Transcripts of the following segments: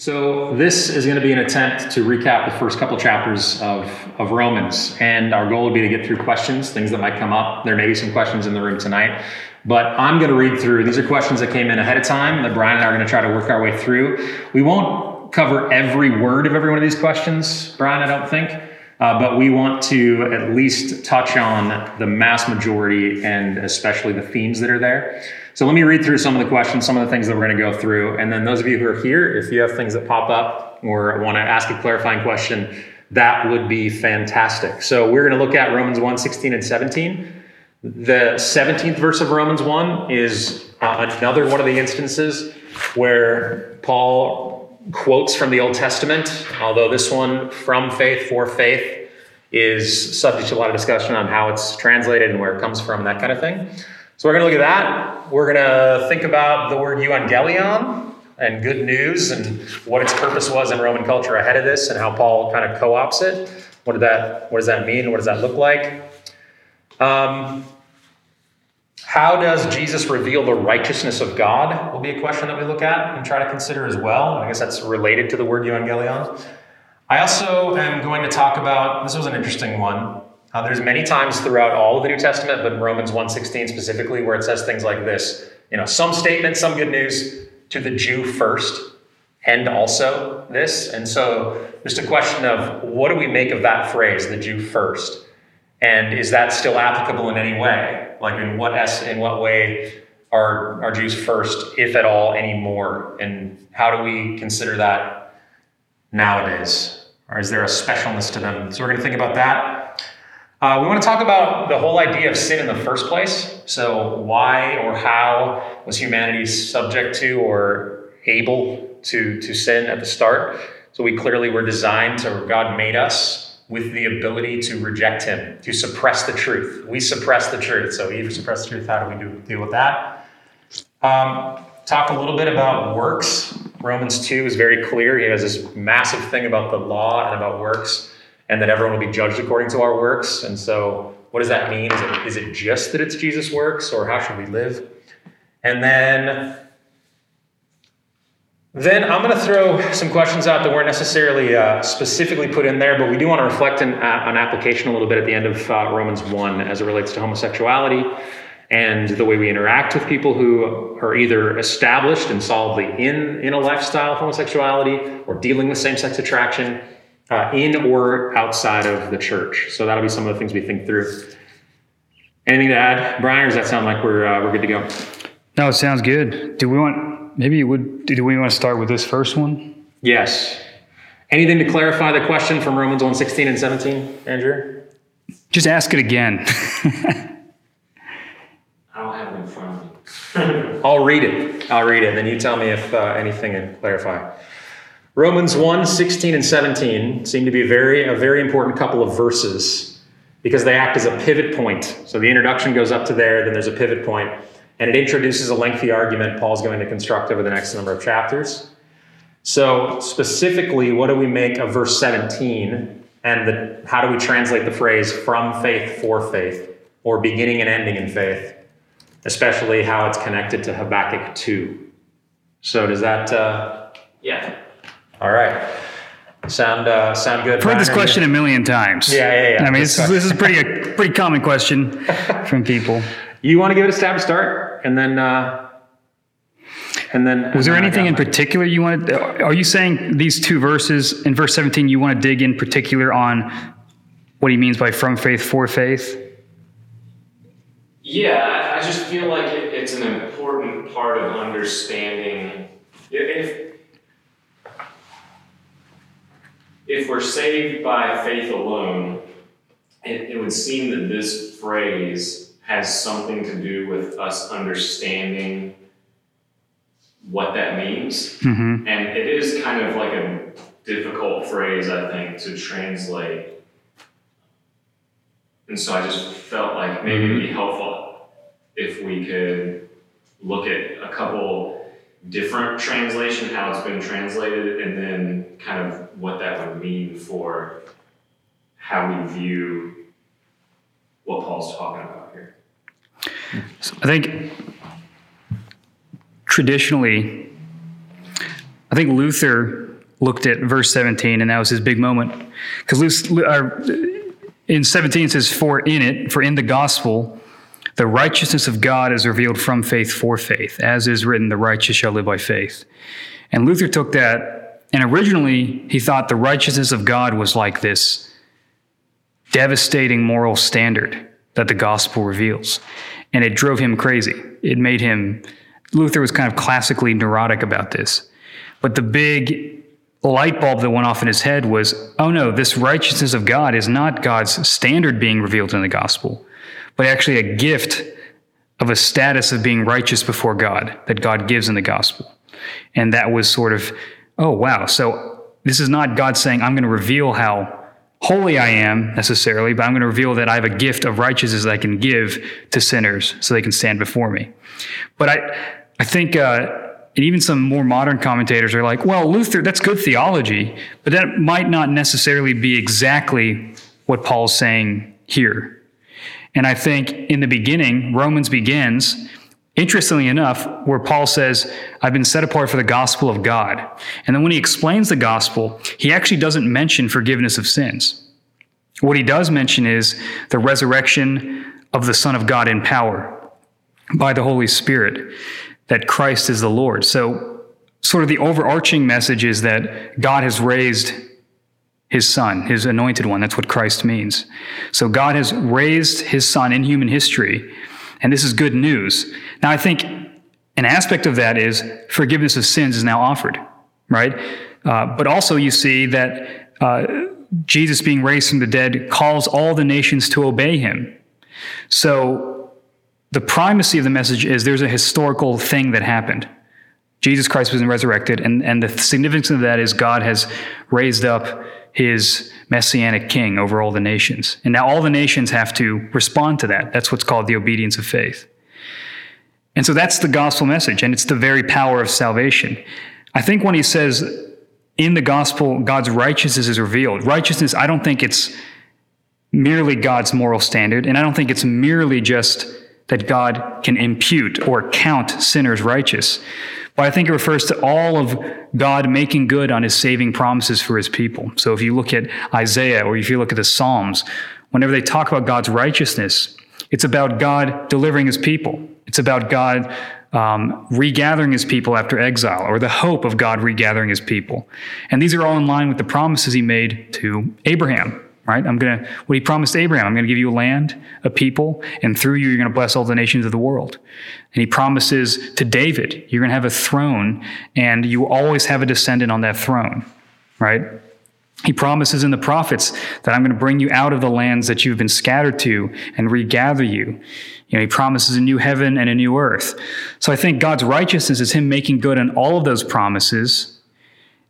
So this is going to be an attempt to recap the first couple chapters of, of Romans. And our goal would be to get through questions, things that might come up. There may be some questions in the room tonight. But I'm going to read through. These are questions that came in ahead of time that Brian and I are going to try to work our way through. We won't cover every word of every one of these questions, Brian, I don't think. Uh, but we want to at least touch on the mass majority and especially the themes that are there. So let me read through some of the questions, some of the things that we're going to go through. And then those of you who are here, if you have things that pop up or want to ask a clarifying question, that would be fantastic. So we're going to look at Romans 1 16 and 17. The 17th verse of Romans 1 is uh, another one of the instances where Paul quotes from the Old Testament, although this one, from faith for faith, is subject to a lot of discussion on how it's translated and where it comes from, that kind of thing. So we're going to look at that. We're going to think about the word euangelion and good news and what its purpose was in Roman culture ahead of this and how Paul kind of co-ops it. What did that what does that mean? What does that look like? Um, how does Jesus reveal the righteousness of God? Will be a question that we look at and try to consider as well. I guess that's related to the word euangelion. I also am going to talk about this was an interesting one. Uh, there's many times throughout all of the New Testament, but in Romans 1.16 specifically, where it says things like this. You know, some statement, some good news to the Jew first, and also this. And so just a question of what do we make of that phrase, the Jew first? And is that still applicable in any way? Like in what es- in what way are, are Jews first, if at all, anymore? And how do we consider that nowadays? Or is there a specialness to them? So we're going to think about that. Uh, we want to talk about the whole idea of sin in the first place. So, why or how was humanity subject to or able to, to sin at the start? So, we clearly were designed to, God made us with the ability to reject Him, to suppress the truth. We suppress the truth. So, Eve suppressed the truth. How do we do, deal with that? Um, talk a little bit about works. Romans 2 is very clear. He has this massive thing about the law and about works and that everyone will be judged according to our works. And so, what does that mean? Is it, is it just that it's Jesus' works, or how should we live? And then, then I'm going to throw some questions out that weren't necessarily uh, specifically put in there, but we do want to reflect on, uh, on application a little bit at the end of uh, Romans 1 as it relates to homosexuality and the way we interact with people who are either established and solidly in, in a lifestyle of homosexuality or dealing with same sex attraction uh, in or outside of the church. So that'll be some of the things we think through. Anything to add, Brian, or does that sound like we're uh, we're good to go? No, it sounds good. Do we want maybe would do we want to start with this first one? Yes. Anything to clarify the question from Romans 1, 16 and 17, Andrew? Just ask it again. I don't have it in front of me. I'll read it. I'll read it, and then you tell me if uh, anything to clarify. Romans 1, 16 and 17 seem to be very, a very important couple of verses because they act as a pivot point. So the introduction goes up to there, then there's a pivot point, and it introduces a lengthy argument Paul's going to construct over the next number of chapters. So, specifically, what do we make of verse 17 and the, how do we translate the phrase from faith for faith or beginning and ending in faith, especially how it's connected to Habakkuk 2? So, does that. Uh, Yeah. All right. Sound uh, sound good? I've heard this Brian, are you- question a million times. Yeah, yeah, yeah. I mean, This this, is- this is pretty a pretty common question from people. You want to give it a stab to start, and then uh, and then. Was there then anything in got particular you wanted? Are you saying these two verses in verse 17 you want to dig in particular on what he means by from faith for faith? Yeah, I- I just feel like it, it's an important part of understanding if if we're saved by faith alone, it, it would seem that this phrase has something to do with us understanding what that means. hmm And it is kind of like a difficult phrase, I think, to translate. And so I just felt like maybe it'd be helpful if we could look at a couple different translation, how it's been translated, and then kind of what that would mean for how we view what Paul's talking about here. I think traditionally, I think Luther looked at verse 17, and that was his big moment. Because uh, in 17 it says, For in it, for in the gospel, the righteousness of God is revealed from faith for faith, as is written, the righteous shall live by faith. And Luther took that, and originally he thought the righteousness of God was like this devastating moral standard that the gospel reveals. And it drove him crazy. It made him, Luther was kind of classically neurotic about this. But the big light bulb that went off in his head was oh no, this righteousness of God is not God's standard being revealed in the gospel, but actually a gift of a status of being righteous before God that God gives in the gospel. And that was sort of, oh wow, so this is not God saying, I'm going to reveal how holy I am necessarily, but I'm going to reveal that I have a gift of righteousness that I can give to sinners so they can stand before me. But I, I think, uh, and even some more modern commentators are like, well, Luther, that's good theology, but that might not necessarily be exactly what Paul's saying here. And I think in the beginning, Romans begins, interestingly enough, where Paul says, I've been set apart for the gospel of God. And then when he explains the gospel, he actually doesn't mention forgiveness of sins. What he does mention is the resurrection of the Son of God in power by the Holy Spirit that Christ is the Lord. So, sort of the overarching message is that God has raised his son, his anointed one. That's what Christ means. So, God has raised his son in human history, and this is good news. Now, I think an aspect of that is forgiveness of sins is now offered, right? Uh, but also, you see that uh, Jesus being raised from the dead calls all the nations to obey him. So, the primacy of the message is there's a historical thing that happened. Jesus Christ was resurrected, and, and the significance of that is God has raised up his messianic king over all the nations. And now all the nations have to respond to that. That's what's called the obedience of faith. And so that's the gospel message, and it's the very power of salvation. I think when he says in the gospel, God's righteousness is revealed, righteousness, I don't think it's merely God's moral standard, and I don't think it's merely just that God can impute or count sinners righteous. But I think it refers to all of God making good on his saving promises for his people. So if you look at Isaiah or if you look at the Psalms, whenever they talk about God's righteousness, it's about God delivering his people. It's about God um, regathering his people after exile, or the hope of God regathering his people. And these are all in line with the promises he made to Abraham right? I'm going to, what he promised Abraham, I'm going to give you a land, a people, and through you, you're going to bless all the nations of the world. And he promises to David, you're going to have a throne, and you always have a descendant on that throne, right? He promises in the prophets that I'm going to bring you out of the lands that you've been scattered to and regather you. You know, he promises a new heaven and a new earth. So I think God's righteousness is him making good on all of those promises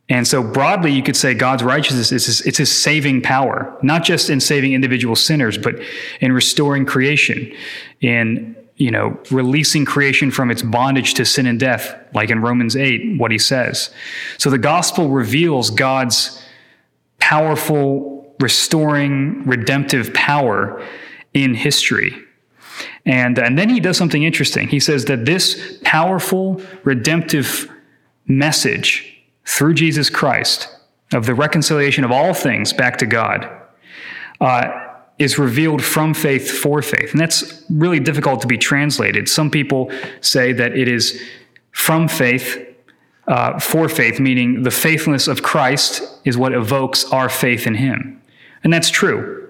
and so broadly, you could say God's righteousness is his, it's his saving power, not just in saving individual sinners, but in restoring creation, in you know releasing creation from its bondage to sin and death, like in Romans eight, what he says. So the gospel reveals God's powerful, restoring, redemptive power in history. And, and then he does something interesting. He says that this powerful, redemptive message through Jesus Christ of the reconciliation of all things back to God uh, is revealed from faith for faith. And that's really difficult to be translated. Some people say that it is from faith uh, for faith, meaning the faithfulness of Christ is what evokes our faith in Him. And that's true.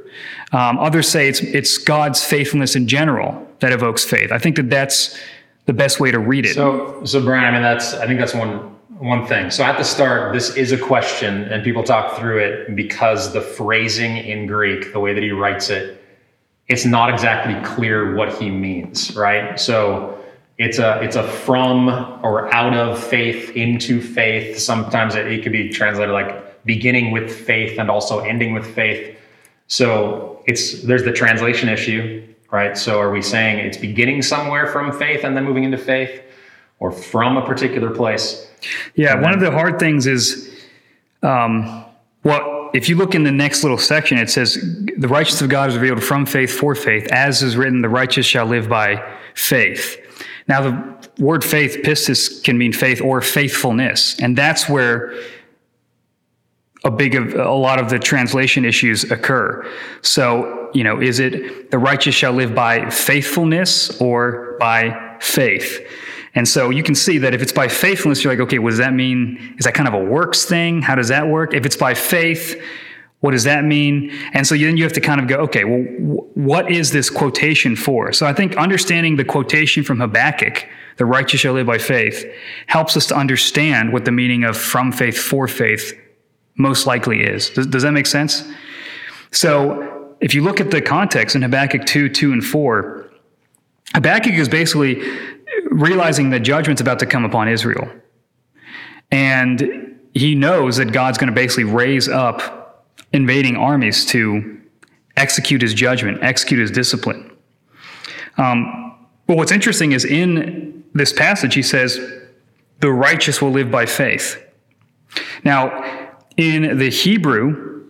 Um, others say it's, it's God's faithfulness in general that evokes faith. I think that that's the best way to read it. So, so Brian, I mean, that's I think that's one one thing. So at the start, this is a question, and people talk through it because the phrasing in Greek, the way that he writes it, it's not exactly clear what he means, right? So it's a it's a from or out of faith into faith. Sometimes it, it could be translated like beginning with faith and also ending with faith. So it's there's the translation issue, right? So are we saying it's beginning somewhere from faith and then moving into faith, or from a particular place? Yeah, one of the hard things is, um, well, if you look in the next little section, it says, The righteousness of God is revealed from faith for faith, as is written, the righteous shall live by faith. Now, the word faith, pistis, can mean faith or faithfulness. And that's where a big of a lot of the translation issues occur. So, you know, is it the righteous shall live by faithfulness or by faith? And so you can see that if it's by faithfulness, you're like, okay, what does that mean? Is that kind of a works thing? How does that work? If it's by faith, what does that mean? And so then you have to kind of go, okay, well, what is this quotation for? So I think understanding the quotation from Habakkuk, the righteous shall live by faith, helps us to understand what the meaning of from faith for faith most likely is. Does, does that make sense? So if you look at the context in Habakkuk 2, 2, and 4, Habakkuk is basically realizing that judgment's about to come upon Israel. And he knows that God's going to basically raise up invading armies to execute his judgment, execute his discipline. Um, but what's interesting is in this passage, he says, the righteous will live by faith. Now, in the Hebrew,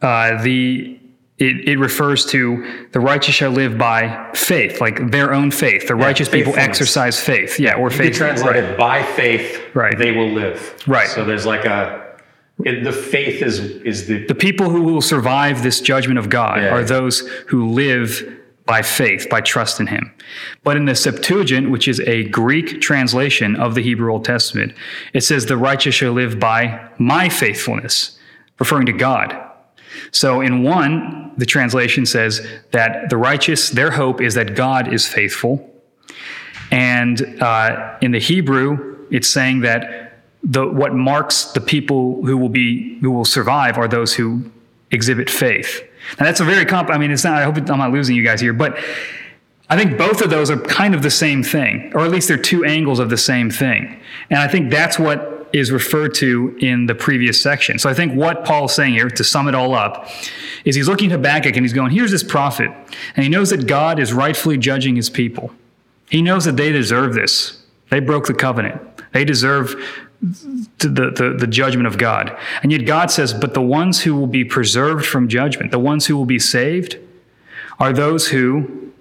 uh, the it, it, refers to the righteous shall live by faith, like their own faith. The yeah, righteous people exercise faith. Yeah, or faith. translated right. by faith, right. they will live. Right. So there's like a it, the faith is is the the people who will survive this judgment of God yeah. are those who live by faith, by trust in Him. But in the Septuagint, which is a Greek translation of the Hebrew Old Testament, it says the righteous shall live by my faithfulness, referring to God. So in one, the translation says that the righteous, their hope is that God is faithful. And uh, in the Hebrew, it's saying that the, what marks the people who will be who will survive are those who exhibit faith. Now that's a very comp. I mean, it's not. I hope I'm not losing you guys here, but I think both of those are kind of the same thing, or at least they're two angles of the same thing. And I think that's what is referred to in the previous section. So I think what Paul's saying here, to sum it all up, is he's looking at Habakkuk and he's going, here's this prophet, and he knows that God is rightfully judging his people. He knows that they deserve this. They broke the covenant. They deserve the, the, the judgment of God. And yet God says, but the ones who will be preserved from judgment, the ones who will be saved, are those who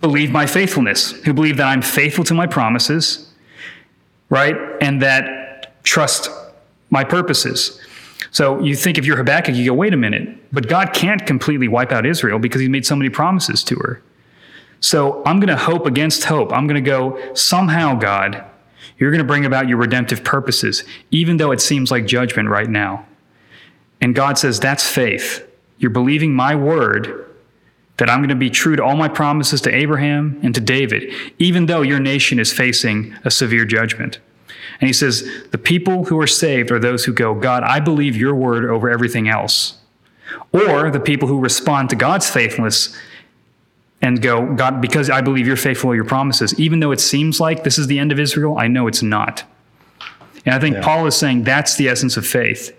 believe my faithfulness, who believe that I'm faithful to my promises, right? And that trust my purposes. So you think if you're Habakkuk, you go, wait a minute, but God can't completely wipe out Israel because he made so many promises to her. So I'm going to hope against hope. I'm going to go, somehow, God, you're going to bring about your redemptive purposes, even though it seems like judgment right now. And God says, that's faith. You're believing my word that I'm going to be true to all my promises to Abraham and to David, even though your nation is facing a severe judgment. And he says, The people who are saved are those who go, God, I believe your word over everything else. Or the people who respond to God's faithfulness and go, God, because I believe you're faithful to your promises, even though it seems like this is the end of Israel, I know it's not. And I think yeah. Paul is saying that's the essence of faith.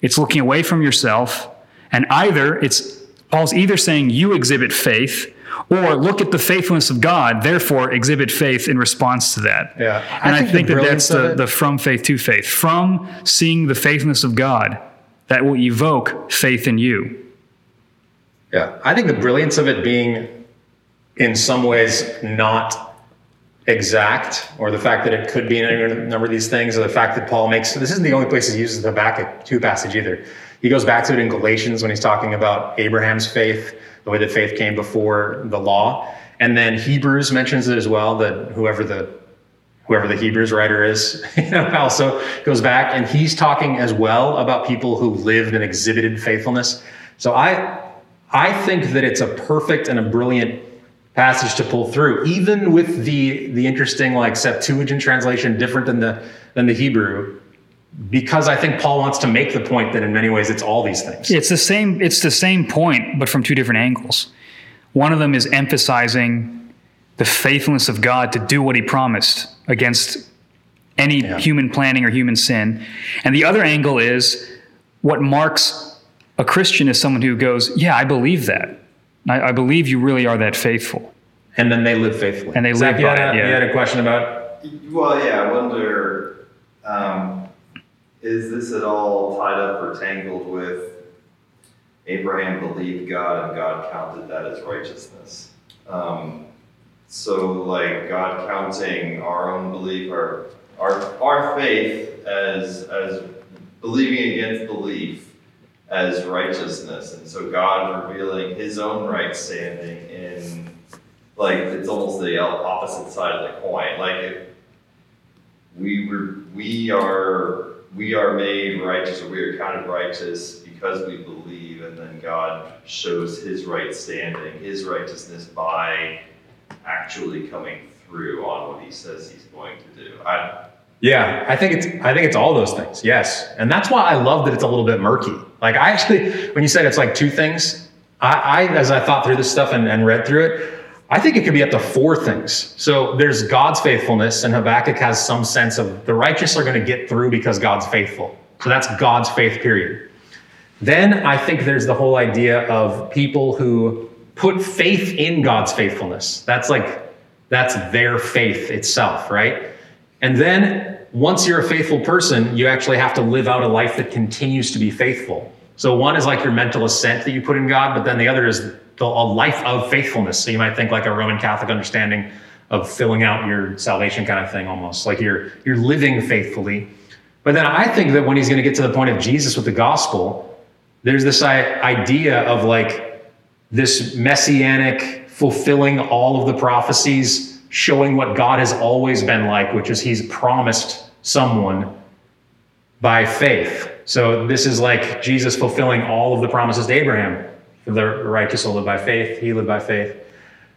It's looking away from yourself, and either it's Paul's either saying you exhibit faith or look at the faithfulness of God, therefore exhibit faith in response to that. Yeah. And I think, I think that that's the, the from faith to faith. From seeing the faithfulness of God, that will evoke faith in you. Yeah. I think the brilliance of it being in some ways not exact, or the fact that it could be in a number of these things, or the fact that Paul makes this isn't the only place he uses the Habakkuk 2 passage either. He goes back to it in Galatians when he's talking about Abraham's faith the way that faith came before the law. And then Hebrews mentions it as well that whoever the whoever the Hebrews writer is, you know, also goes back and he's talking as well about people who lived and exhibited faithfulness. So I I think that it's a perfect and a brilliant passage to pull through, even with the the interesting like Septuagint translation different than the than the Hebrew because I think Paul wants to make the point that in many ways it's all these things. It's the same. It's the same point, but from two different angles. One of them is emphasizing the faithfulness of God to do what He promised against any yeah. human planning or human sin, and the other angle is what marks a Christian is someone who goes, "Yeah, I believe that. I, I believe you really are that faithful." And then they live faithfully. And they Zach, live by you had, it. Yeah. You had a question about. Well, yeah, I wonder. Um, is this at all tied up or tangled with Abraham believed God and God counted that as righteousness? Um, so like God counting our own belief, our our our faith as as believing against belief as righteousness, and so God revealing His own right standing in like it's almost the opposite side of the coin. Like we were we are we are made righteous, or we are counted righteous because we believe, and then God shows His right standing, His righteousness by actually coming through on what He says He's going to do. I, Yeah, I think it's I think it's all those things. Yes, and that's why I love that it's a little bit murky. Like I actually, when you said it's like two things, I, I as I thought through this stuff and, and read through it, I think it could be up to four things. So there's God's faithfulness, and Habakkuk has some sense of the righteous are going to get through because God's faithful. So that's God's faith. Period. Then I think there's the whole idea of people who put faith in God's faithfulness. That's like that's their faith itself, right? And then once you're a faithful person, you actually have to live out a life that continues to be faithful. So one is like your mental assent that you put in God, but then the other is the, a life of faithfulness. So you might think like a Roman Catholic understanding of filling out your salvation kind of thing almost. Like you're you're living faithfully. But then I think that when he's going to get to the point of Jesus with the gospel, there's this idea of like this messianic fulfilling all of the prophecies showing what God has always been like, which is he's promised someone by faith. So this is like Jesus fulfilling all of the promises to Abraham. The righteous will live by faith, he lived by faith.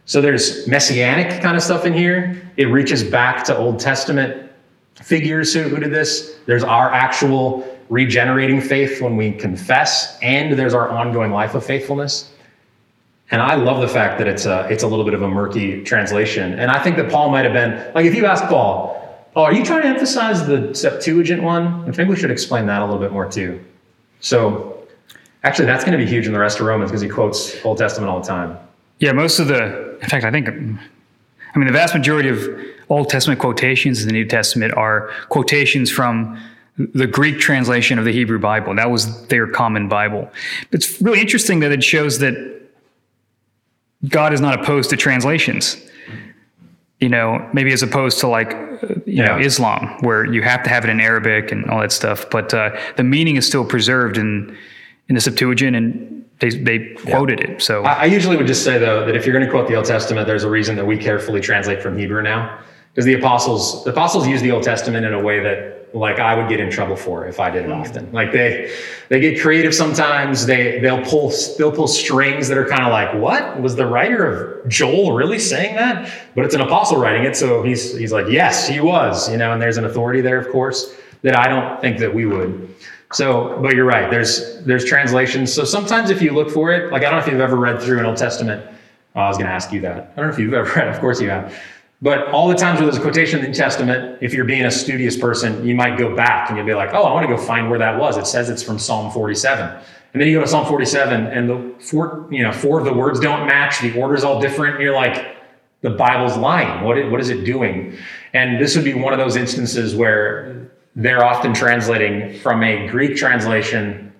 So there's messianic kind of stuff in here. It reaches back to Old Testament figures who, who did this. There's our actual regenerating faith when we confess, and there's our ongoing life of faithfulness. And I love the fact that it's a it's a little bit of a murky translation. And I think that Paul might have been like if you ask Paul, "Oh, are you trying to emphasize the Septuagint one?" I think we should explain that a little bit more too. So, actually, that's going to be huge in the rest of Romans because he quotes Old Testament all the time. Yeah, most of the, in fact, I think, I mean, the vast majority of Old Testament quotations in the New Testament are quotations from the Greek translation of the Hebrew Bible. That was their common Bible. It's really interesting that it shows that God is not opposed to translations. You know, maybe as opposed to like, you yeah. know, Islam, where you have to have it in Arabic and all that stuff. But uh, the meaning is still preserved in in the Septuagint, and they they quoted yeah. it. So I, I usually would just say though that if you're going to quote the Old Testament, there's a reason that we carefully translate from Hebrew now, because the apostles the apostles use the Old Testament in a way that like I would get in trouble for if I did it often. Like they they get creative sometimes. They they'll pull they'll pull strings that are kind of like, what was the writer of Joel really saying that? But it's an apostle writing it, so he's he's like, yes, he was. You know, and there's an authority there, of course, that I don't think that we would. So, but you're right. There's there's translations. So sometimes if you look for it, like I don't know if you've ever read through an Old Testament. Oh, I was going to ask you that. I don't know if you've ever read. Of course you have. But all the times where there's a quotation in the New Testament, if you're being a studious person, you might go back and you'll be like, oh, I want to go find where that was. It says it's from Psalm 47. And then you go to Psalm 47 and the four, you know, four of the words don't match. The order's all different. And you're like, the Bible's lying. What, what is it doing? And this would be one of those instances where they're often translating from a Greek translation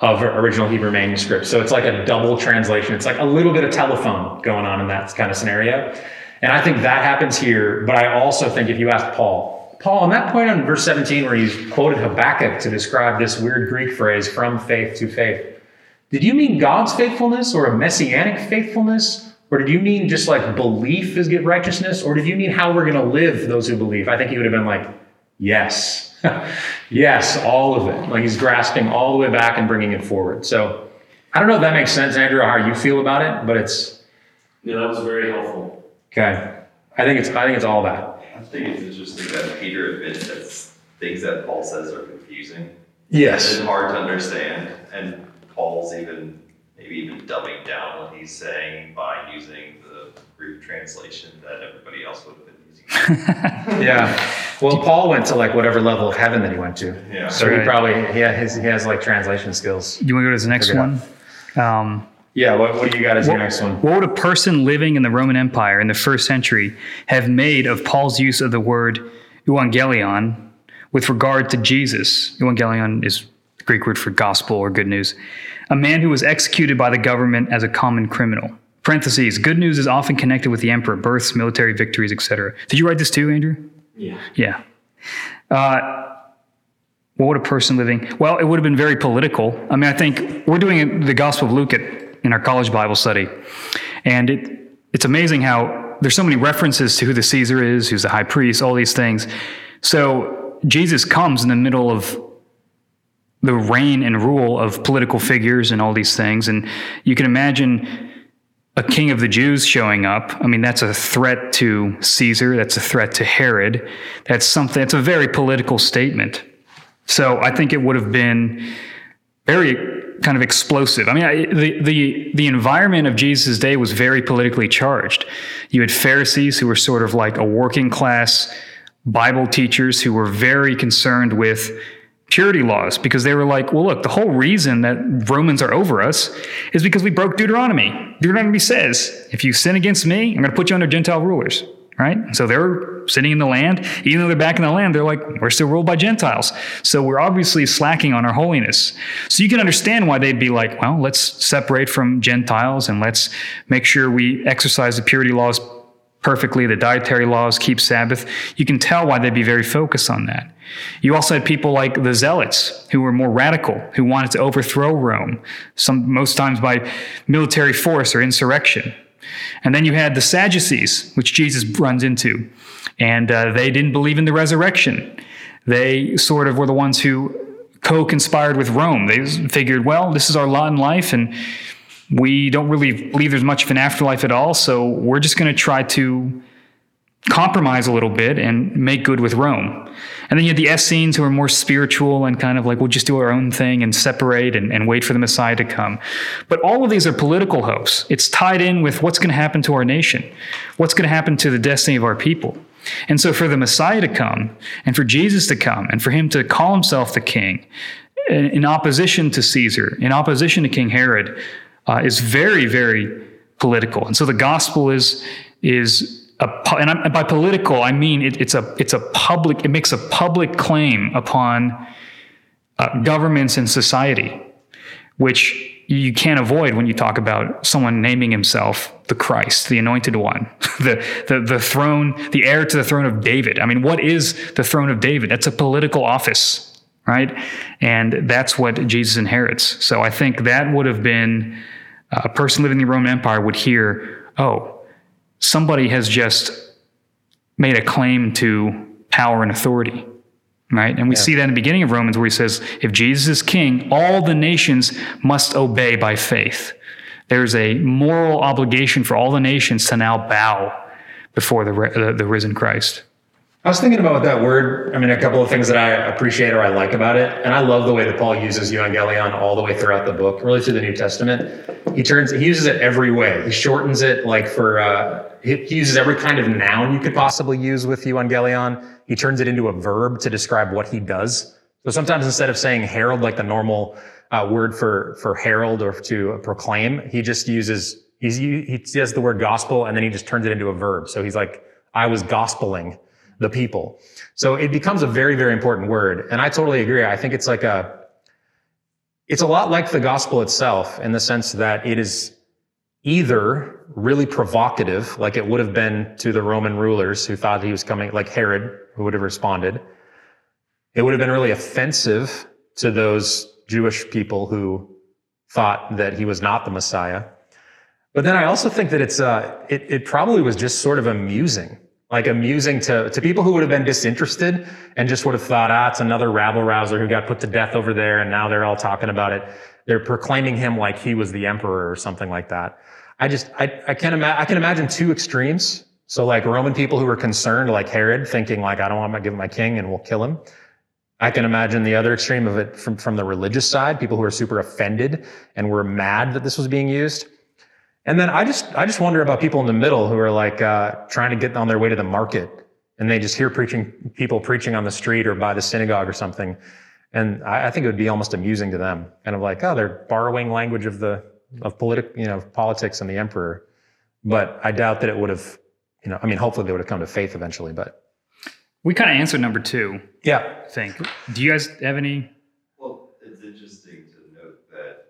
of original Hebrew manuscript. So it's like a double translation. It's like a little bit of telephone going on in that kind of scenario. And I think that happens here. But I also think if you ask Paul, Paul, on that point on verse 17 where he's quoted Habakkuk to describe this weird Greek phrase, from faith to faith, did you mean God's faithfulness or a messianic faithfulness? Or did you mean just like belief is get righteousness? Or did you mean how we're going to live those who believe? I think he would have been like, yes, yes, all of it. Like he's grasping all the way back and bringing it forward. So I don't know if that makes sense, Andrew, how you feel about it, but it's. Yeah, that was very helpful. Okay. I think it's I think it's all that. I think it's interesting that Peter admits that things that Paul says are confusing. Yes. And hard to understand. And Paul's even maybe even dumbing down what he's saying by using the Greek translation that everybody else would have been using. yeah. Well, Paul went to like whatever level of heaven that he went to. Yeah. So right. he probably he has he has like translation skills. You want to go to the next one? Um, yeah, what, what do you got as what, your next one? What would a person living in the Roman Empire in the first century have made of Paul's use of the word euangelion with regard to Jesus? Euangelion is the Greek word for gospel or good news. A man who was executed by the government as a common criminal. Parentheses, good news is often connected with the emperor, births, military victories, etc. Did you write this too, Andrew? Yeah. Yeah. Uh, what would a person living? Well, it would have been very political. I mean, I think we're doing the Gospel of Luke at, in our college Bible study, and it it's amazing how there's so many references to who the Caesar is, who's the high priest, all these things. So Jesus comes in the middle of the reign and rule of political figures and all these things, and you can imagine a king of the Jews showing up. I mean, that's a threat to Caesar. That's a threat to Herod. That's something. that's a very political statement. So I think it would have been very kind of explosive. I mean, I, the the the environment of Jesus' day was very politically charged. You had Pharisees who were sort of like a working class Bible teachers who were very concerned with purity laws because they were like, well, look, the whole reason that Romans are over us is because we broke Deuteronomy. Deuteronomy says, if you sin against me, I'm going to put you under Gentile rulers right? So they're sitting in the land. Even though they're back in the land, they're like, we're still ruled by Gentiles. So we're obviously slacking on our holiness. So you can understand why they'd be like, well, let's separate from Gentiles and let's make sure we exercise the purity laws perfectly, the dietary laws, keep Sabbath. You can tell why they'd be very focused on that. You also had people like the Zealots, who were more radical, who wanted to overthrow Rome, some, most times by military force or insurrection. And then you had the Sadducees, which Jesus runs into, and uh, they didn't believe in the resurrection. They sort of were the ones who co conspired with Rome. They figured, well, this is our lot in life, and we don't really believe there's much of an afterlife at all, so we're just going to try to compromise a little bit and make good with Rome. And then you had the Essenes who are more spiritual and kind of like, we'll just do our own thing and separate and, and wait for the Messiah to come. But all of these are political hopes. It's tied in with what's going to happen to our nation, what's going to happen to the destiny of our people. And so for the Messiah to come and for Jesus to come and for him to call himself the king in opposition to Caesar, in opposition to King Herod, uh, is very, very political. And so the gospel is, is a, and, and by political, I mean it, it's a it's a public. It makes a public claim upon uh, governments and society, which you can't avoid when you talk about someone naming himself the Christ, the Anointed One, the the the throne, the heir to the throne of David. I mean, what is the throne of David? That's a political office, right? And that's what Jesus inherits. So I think that would have been Uh, a person living in the Roman Empire would hear, oh somebody has just made a claim to power and authority, right? And we yeah. see that in the beginning of Romans where he says, if Jesus is king, all the nations must obey by faith. There's a moral obligation for all the nations to now bow before the, the, the risen Christ. I was thinking about that word. I mean, a couple of things that I appreciate or I like about it, and I love the way that Paul uses euangelion all the way throughout the book, really through the New Testament. He turns, he uses it every way. He shortens it, like for, uh, he uses every kind of noun you could possibly use with euangelion. He turns it into a verb to describe what he does. So sometimes instead of saying herald, like the normal uh, word for for herald or to proclaim, he just uses he's, he says the word gospel and then he just turns it into a verb. So he's like, I was gospeling the people. So it becomes a very, very important word. And I totally agree. I think it's like a, it's a lot like the gospel itself in the sense that it is either really provocative, like it would have been to the Roman rulers who thought he was coming, like Herod, who would have responded. It would have been really offensive to those Jewish people who thought that he was not the Messiah. But then I also think that it's, uh, it, it probably was just sort of amusing like amusing to, to people who would have been disinterested and just would have thought, ah, it's another rabble rouser who got put to death over there. And now they're all talking about it. They're proclaiming him like he was the emperor or something like that. I just, I, I can't imagine, I can imagine two extremes. So like Roman people who were concerned, like Herod, thinking like, I don't want to give him my king and we'll kill him. I can imagine the other extreme of it from, from the religious side, people who are super offended and were mad that this was being used. And then I just, I just wonder about people in the middle who are like, uh, trying to get on their way to the market and they just hear preaching, people preaching on the street or by the synagogue or something. And I, I think it would be almost amusing to them. Kind of like, oh, they're borrowing language of the, of politic, you know, politics and the emperor. But I doubt that it would have, you know, I mean, hopefully they would have come to faith eventually, but. We kind of answered number two. Yeah. I think. Do you guys have any? Well, it's interesting to note that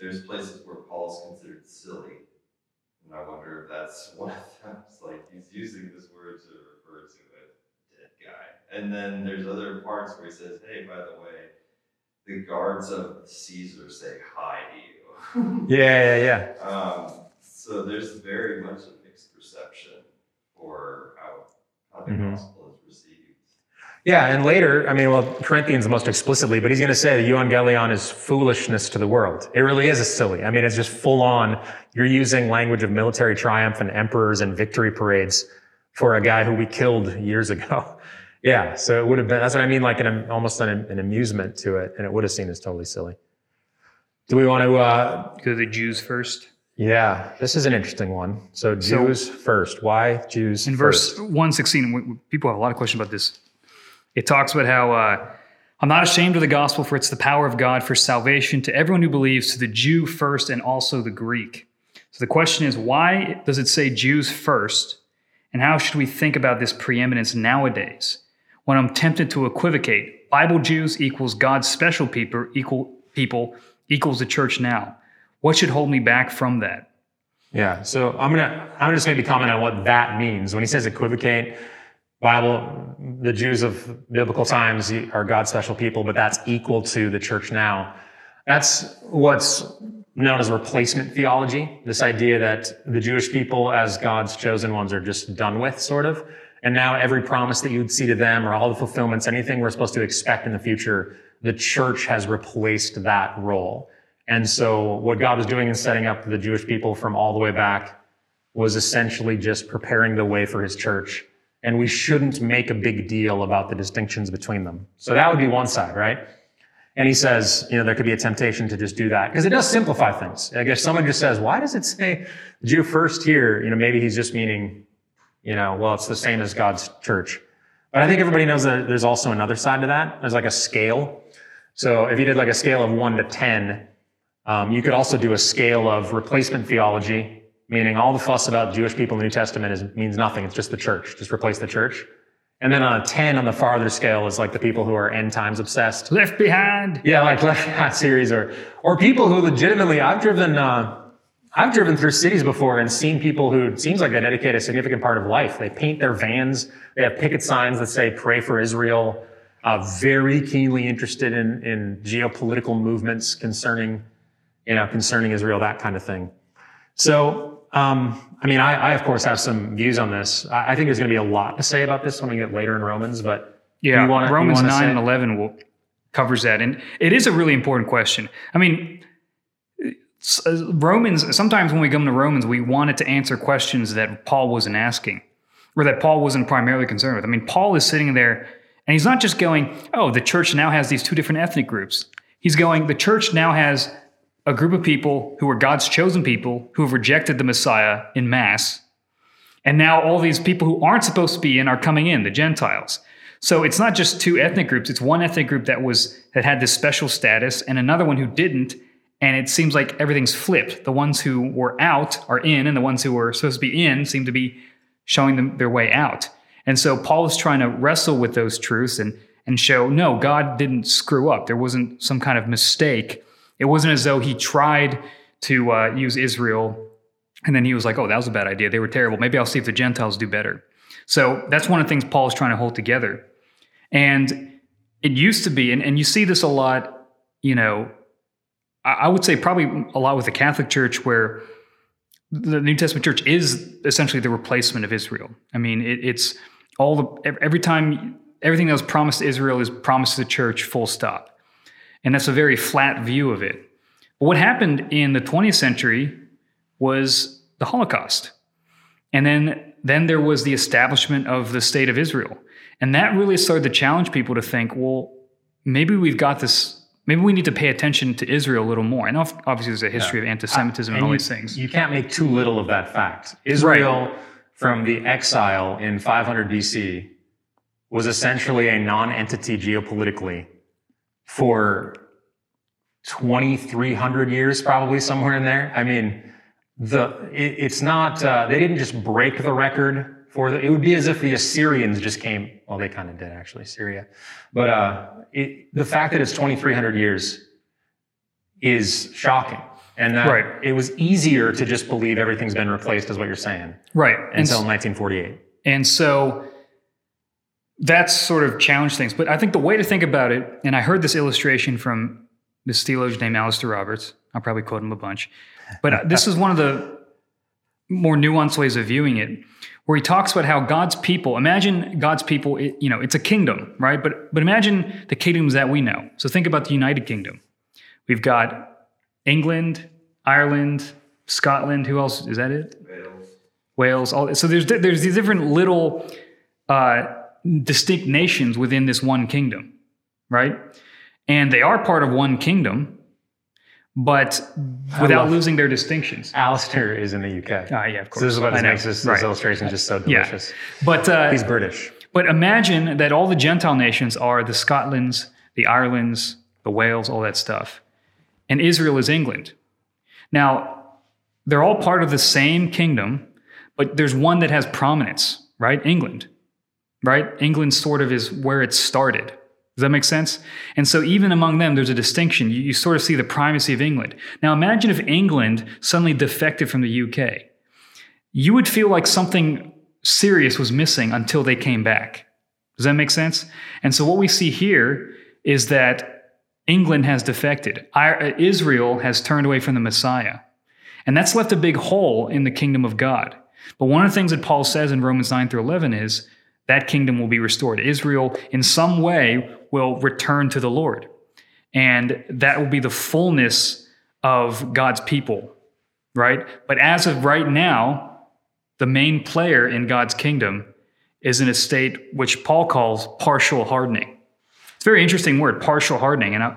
there's places where Paul's considered silly And I wonder if that's one of them. It's like he's using this word to refer to a dead guy. And then there's other parts where he says, hey, by the way, the guards of Caesar say hi to you. Yeah, yeah, yeah. um, so there's very much a mixed perception for how, how the Mhm. gospel. Yeah, and later, I mean, well, Corinthians most explicitly, but he's going to say the euangelion is foolishness to the world. It really is a silly. I mean, it's just full on. You're using language of military triumph and emperors and victory parades for a guy who we killed years ago. Yeah, so it would have been, that's what I mean, like an, almost an, an amusement to it, and it would have seemed as totally silly. Do we want to, uh, Go to the Jews first. yeah, this is an interesting one. So So- Jews first. Why Jews In verse 116, w- w- people have a lot of questions about this. It talks about how uh, I'm not ashamed of the gospel, for it's the power of God for salvation to everyone who believes, to the Jew first and also the Greek. So the question is, why does it say Jews first? And how should we think about this preeminence nowadays? When I'm tempted to equivocate, Bible Jews equals God's special people, equal people equals the church now. What should hold me back from that? Yeah. So I'm gonna I'm just gonna just maybe comment on what that means when he says equivocate. Bible, the Jews of biblical times are God's special people, but that's equal to the church now. That's what's known as replacement theology. This idea that the Jewish people as God's chosen ones are just done with, sort of. And now every promise that you'd see to them or all the fulfillments, anything we're supposed to expect in the future, the church has replaced that role. And so what God was doing in setting up the Jewish people from all the way back was essentially just preparing the way for his church. And we shouldn't make a big deal about the distinctions between them. So that would be one side, right? And he says, you know, there could be a temptation to just do that because it does simplify things. I guess someone just says, why does it say Jew first here? You know, maybe he's just meaning, you know, well, it's the same as God's church. But I think everybody knows that there's also another side to that. There's like a scale. So if you did like a scale of one to 10, um, you could also do a scale of replacement theology, meaning all the fuss about Jewish people in the New Testament is, means nothing. It's just the church. Just replace the church. And then on a 10 on the farther scale is like the people who are end times obsessed. Left behind. Yeah, like Left Behind series or, or people who legitimately, I've driven, uh, I've driven through cities before and seen people who it seems like they dedicate a significant part of life. They paint their vans. They have picket signs that say pray for Israel. Uh, very keenly interested in, in geopolitical movements concerning, you know, concerning Israel, that kind of thing. So, um, I mean, I, I of course have some views on this. I, I think there's going to be a lot to say about this when we get later in Romans, but Yeah, You wanna- Romans wanna 9 say- and 11 will, covers that. And it is a really important question. I mean, uh, Romans, sometimes when we come to Romans, we wanted to answer questions that Paul wasn't asking or that Paul wasn't primarily concerned with. I mean, Paul is sitting there and he's not just going, oh, the church now has these two different ethnic groups. He's going, the church now has a group of people who are God's chosen people who have rejected the Messiah in mass. And now all these people who aren't supposed to be in are coming in, the Gentiles. So it's not just two ethnic groups, it's one ethnic group that was that had this special status and another one who didn't. And it seems like everything's flipped. The ones who were out are in, and the ones who were supposed to be in seem to be showing them their way out. And so Paul is trying to wrestle with those truths and and show no, God didn't screw up. There wasn't some kind of mistake. It wasn't as though he tried to uh, use Israel and then he was like, oh, that was a bad idea. They were terrible. Maybe I'll see if the Gentiles do better. So that's one of the things Paul is trying to hold together. And it used to be, and, and you see this a lot, you know, I, I would say probably a lot with the Catholic Church where the New Testament church is essentially the replacement of Israel. I mean, it, it's all the, every time, everything that was promised to Israel is promised to the church, full stop. And that's a very flat view of it. But what happened in the 20th century was the Holocaust. And then, then there was the establishment of the state of Israel. And that really started to challenge people to think, well, maybe we've got this, maybe we need to pay attention to Israel a little more. And ob- obviously, there's a history of anti Semitism and, all you, these things. You can't make too little of that fact. Israel, from the exile in 500 BC, was essentially a non entity geopolitically for 2,300 years, probably somewhere in there. I mean, the it, it's not, uh, they didn't just break the record for the, it would be as if the Assyrians just came, well, they kind of did actually, Syria. But uh, it, the fact that it's 2,300 years is shocking. And that Right. it was easier to just believe everything's been replaced, is what you're saying, Right. Until s- 1948. And so that's sort of challenged things. But I think the way to think about it, and I heard this illustration from this theologian named Alastair Roberts. I'll probably quote him a bunch. But uh, this is one of the more nuanced ways of viewing it, where he talks about how God's people, imagine God's people, it, you know, it's a kingdom, right? But but imagine the kingdoms that we know. So think about the United Kingdom. We've got England, Ireland, Scotland. Who else? Is that it? Wales. Wales. All, so there's there's these different little uh, distinct nations within this one kingdom, right? And they are part of one kingdom, but without losing their distinctions. Alastair is in the UK. Ah, yeah, of course. So this is what I makes this, this Right. illustration just so delicious. Yeah. But uh, He's British. but imagine that all the Gentile nations are the Scotlands, the Irelands, the Wales, all that stuff, and Israel is England. Now, they're all part of the same kingdom, but there's one that has prominence, right? England, right? England sort of is where it started. Does that make sense? And so, even among them, there's a distinction. You, you sort of see the primacy of England. Now, imagine if England suddenly defected from the UK. You would feel like something serious was missing until they came back. Does that make sense? And so, what we see here is that England has defected, Israel has turned away from the Messiah. And that's left a big hole in the kingdom of God. But one of the things that Paul says in Romans 9 through 11 is that kingdom will be restored. Israel, in some way, will return to the Lord. And that will be the fullness of God's people, right? But as of right now, the main player in God's kingdom is in a state which Paul calls partial hardening. It's a very interesting word, partial hardening. And I,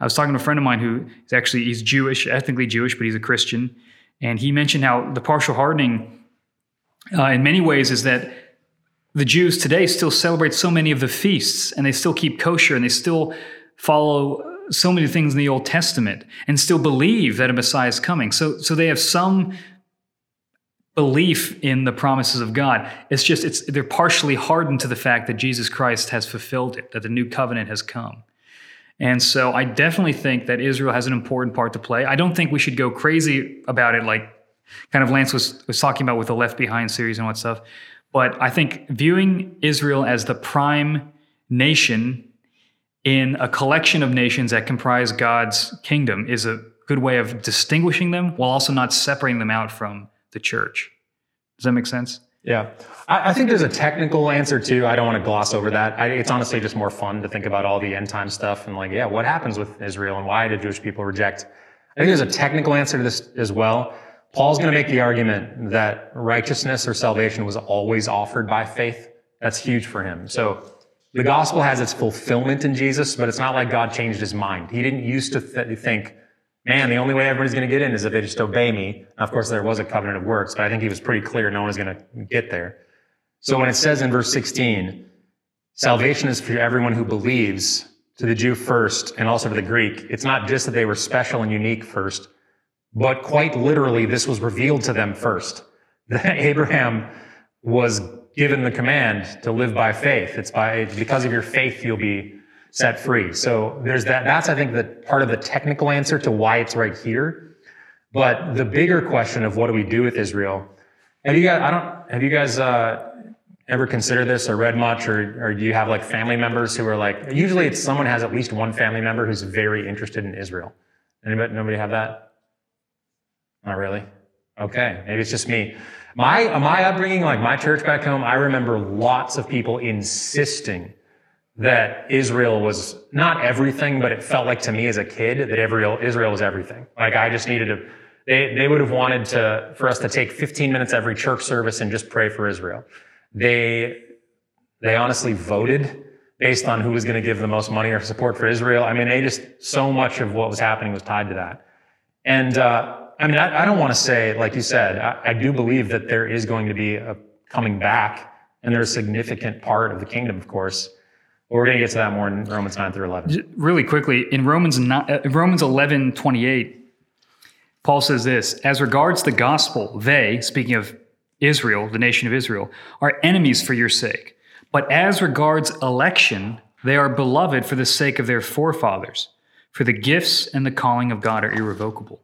I was talking to a friend of mine who is actually he's Jewish, ethnically Jewish, but he's a Christian, and he mentioned how the partial hardening, uh, in many ways, is that the Jews today still celebrate so many of the feasts, and they still keep kosher, and they still follow so many things in the Old Testament, and still believe that a Messiah is coming. So, so they have some belief in the promises of God. It's just it's they're partially hardened to the fact that Jesus Christ has fulfilled it, that the new covenant has come. And so I definitely think that Israel has an important part to play. I don't think we should go crazy about it like kind of Lance was, was talking about with the Left Behind series and that stuff. But I think viewing Israel as the prime nation in a collection of nations that comprise God's kingdom is a good way of distinguishing them while also not separating them out from the church. Does that make sense? Yeah. I, I think there's a technical answer too. I don't want to gloss over that. I, it's honestly just more fun to think about all the end time stuff and like, yeah, what happens with Israel and why did Jewish people reject? I think there's a technical answer to this as well. Paul's going to make the argument that righteousness or salvation was always offered by faith. That's huge for him. So the gospel has its fulfillment in Jesus, but it's not like God changed his mind. He didn't used to th- think, man, the only way everybody's going to get in is if they just obey me. Of course, there was a covenant of works, but I think he was pretty clear no one was going to get there. So when it says in verse 16, salvation is for everyone who believes, to the Jew first and also to the Greek, it's not just that they were special and unique first, but quite literally, this was revealed to them first. That Abraham was given the command to live by faith. It's by, because of your faith, you'll be set free. So there's that. That's, I think, the part of the technical answer to why it's right here. But the bigger question of what do we do with Israel? Have you guys, I don't, have you guys, uh, ever considered this or read much or, or do you have like family members who are like, usually it's someone has at least one family member who's very interested in Israel. Anybody, nobody have that? Not really. Okay. Maybe it's just me. My, my upbringing, like my church back home, I remember lots of people insisting that Israel was not everything, but it felt like to me as a kid that Israel, Israel was everything. Like I just needed to, they, they would have wanted to, for us to take 15 minutes every church service and just pray for Israel. They, they honestly voted based on who was going to give the most money or support for Israel. I mean, they just, so much of what was happening was tied to that. And, uh, I mean, I, I don't want to say, like you said, I, I do believe that there is going to be a coming back and there's a significant part of the kingdom, of course. But we're going to get to that more in Romans 9 through 11. Really quickly, in Romans, ni- uh, Romans 11, 28, Paul says this As regards the gospel, they, speaking of Israel, the nation of Israel, are enemies for your sake. But as regards election, they are beloved for the sake of their forefathers, for the gifts and the calling of God are irrevocable.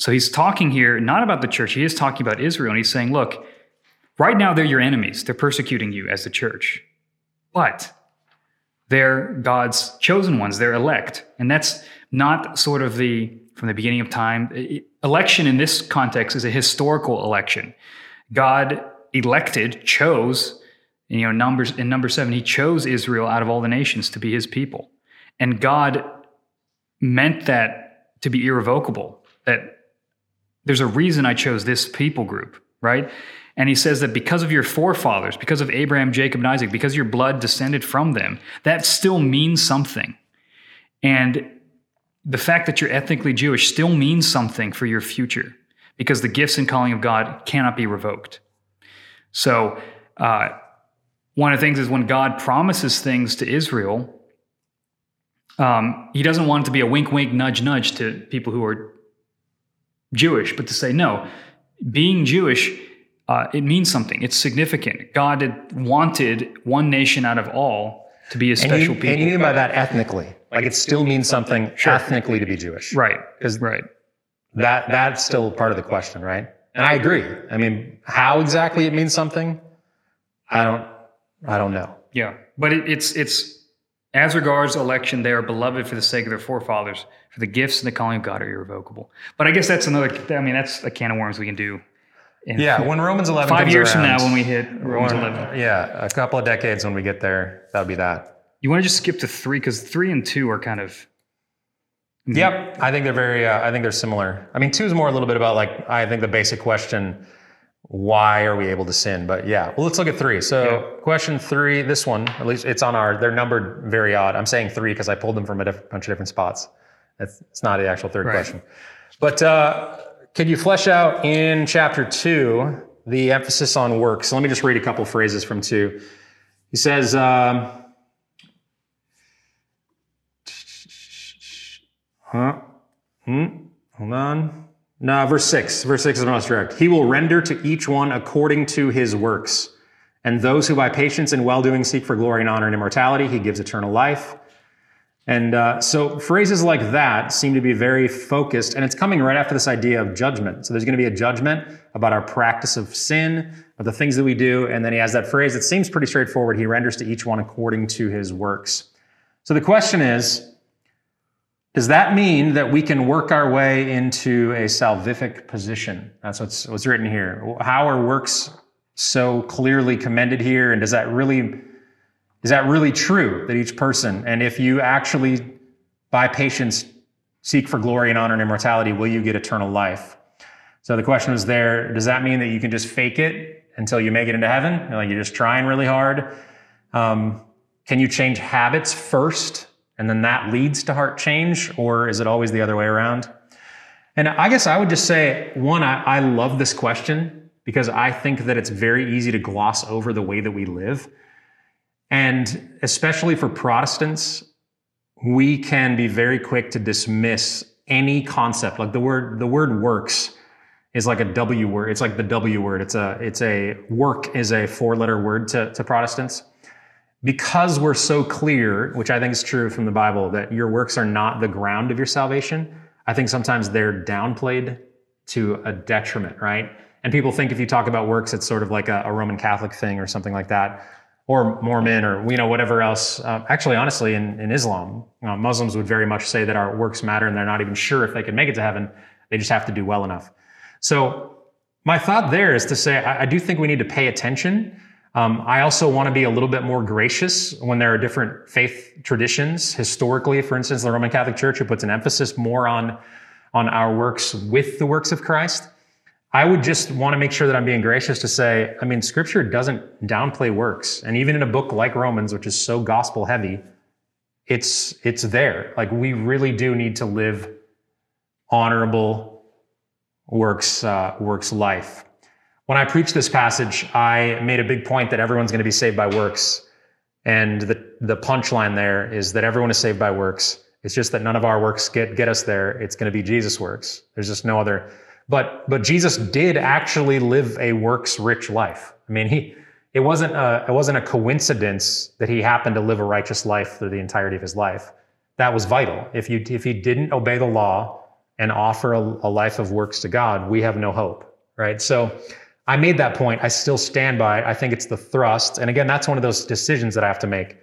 So he's talking here not about the church, he is talking about Israel. And he's saying, look, right now they're your enemies. They're persecuting you as the church. But they're God's chosen ones, they're elect. And that's not sort of the, from the beginning of time. Election in this context is a historical election. God elected, chose, you know, numbers in number seven, he chose Israel out of all the nations to be his people. And God meant that to be irrevocable, that there's a reason I chose this people group, right? And he says that because of your forefathers, because of Abraham, Jacob, and Isaac, because your blood descended from them, that still means something. And the fact that you're ethnically Jewish still means something for your future because the gifts and calling of God cannot be revoked. So, uh, one of the things is when God promises things to Israel, um, he doesn't want it to be a wink, wink, nudge, nudge to people who are Jewish, but to say, no, being Jewish, uh, it means something. It's significant. God had wanted one nation out of all to be a special and you, people. And you mean by that ethnically? Like it still means something sure. ethnically to be Jewish, right? Because right. that that's still part of the question, right? And I agree. I mean, how exactly it means something, I don't, I don't know. Yeah, but it, it's it's as regards election, they are beloved for the sake of their forefathers, for the gifts and the calling of God are irrevocable. But I guess that's another. I mean, that's a can of worms we can do. yeah, when Romans eleven five years around, from now, when we hit Romans when, eleven, yeah, a couple of decades when we get there, that'll be that. You want to just skip to three because three and two are kind of. Yep, I think they're very. Uh, I think they're similar. I mean, two is more a little bit about like I think the basic question: Why are we able to sin? But yeah, well, let's look at three. So question three, this one at least it's on our. They're numbered very odd. I'm saying three because I pulled them from a diff- bunch of different spots. That's, it's not the actual third right. question. But uh, could you flesh out in chapter two the emphasis on work? So let me just read a couple phrases from two. He says. Um, Huh? Hmm? Hold on. No, verse 6. Verse 6 is the most direct. He will render to each one according to his works. And those who by patience and well doing seek for glory and honor and immortality, he gives eternal life. And uh, so phrases like that seem to be very focused, and it's coming right after this idea of judgment. So there's going to be a judgment about our practice of sin, of the things that we do, and then he has that phrase that seems pretty straightforward. He renders to each one according to his works. So the question is, does that mean that we can work our way into a salvific position? That's what's, what's written here. How are works so clearly commended here? And does that really, is that really true that each person, and if you actually, by patience, seek for glory and honor and immortality, will you get eternal life? So the question was there, does that mean that you can just fake it until you make it into heaven? Like you're just trying really hard? Um, can you change habits first and then that leads to heart change, or is it always the other way around? And I guess I would just say, one, I, I love this question because I think that it's very easy to gloss over the way that we live. And especially for Protestants, we can be very quick to dismiss any concept. Like the word, the word works is like a W word. It's like the W word. It's a, it's a work is a four letter word to, to Protestants because we're so clear, which I think is true from the Bible, that your works are not the ground of your salvation, I think sometimes they're downplayed to a detriment, right? And people think if you talk about works, it's sort of like a, a Roman Catholic thing or something like that, or Mormon or you know whatever else. Uh, actually, honestly, in, in Islam, uh, Muslims would very much say that our works matter, and they're not even sure if they can make it to heaven. They just have to do well enough. So my thought there is to say I, I do think we need to pay attention um, I also want to be a little bit more gracious when there are different faith traditions. Historically, for instance, the Roman Catholic Church, who puts an emphasis more on, on our works with the works of Christ. I would just want to make sure that I'm being gracious to say, I mean, scripture doesn't downplay works. And even in a book like Romans, which is so gospel heavy, it's, it's there. Like we really do need to live honorable works, uh, works life. When I preached this passage, I made a big point that everyone's going to be saved by works. And the, the punchline there is that everyone is saved by works. It's just that none of our works get, get us there. It's going to be Jesus' works. There's just no other. But, but Jesus did actually live a works rich life. I mean, he, it wasn't a, it wasn't a coincidence that he happened to live a righteous life through the entirety of his life. That was vital. If you, if he didn't obey the law and offer a, a life of works to God, we have no hope, right? So I made that point. I still stand by it. I think it's the thrust. And again, that's one of those decisions that I have to make.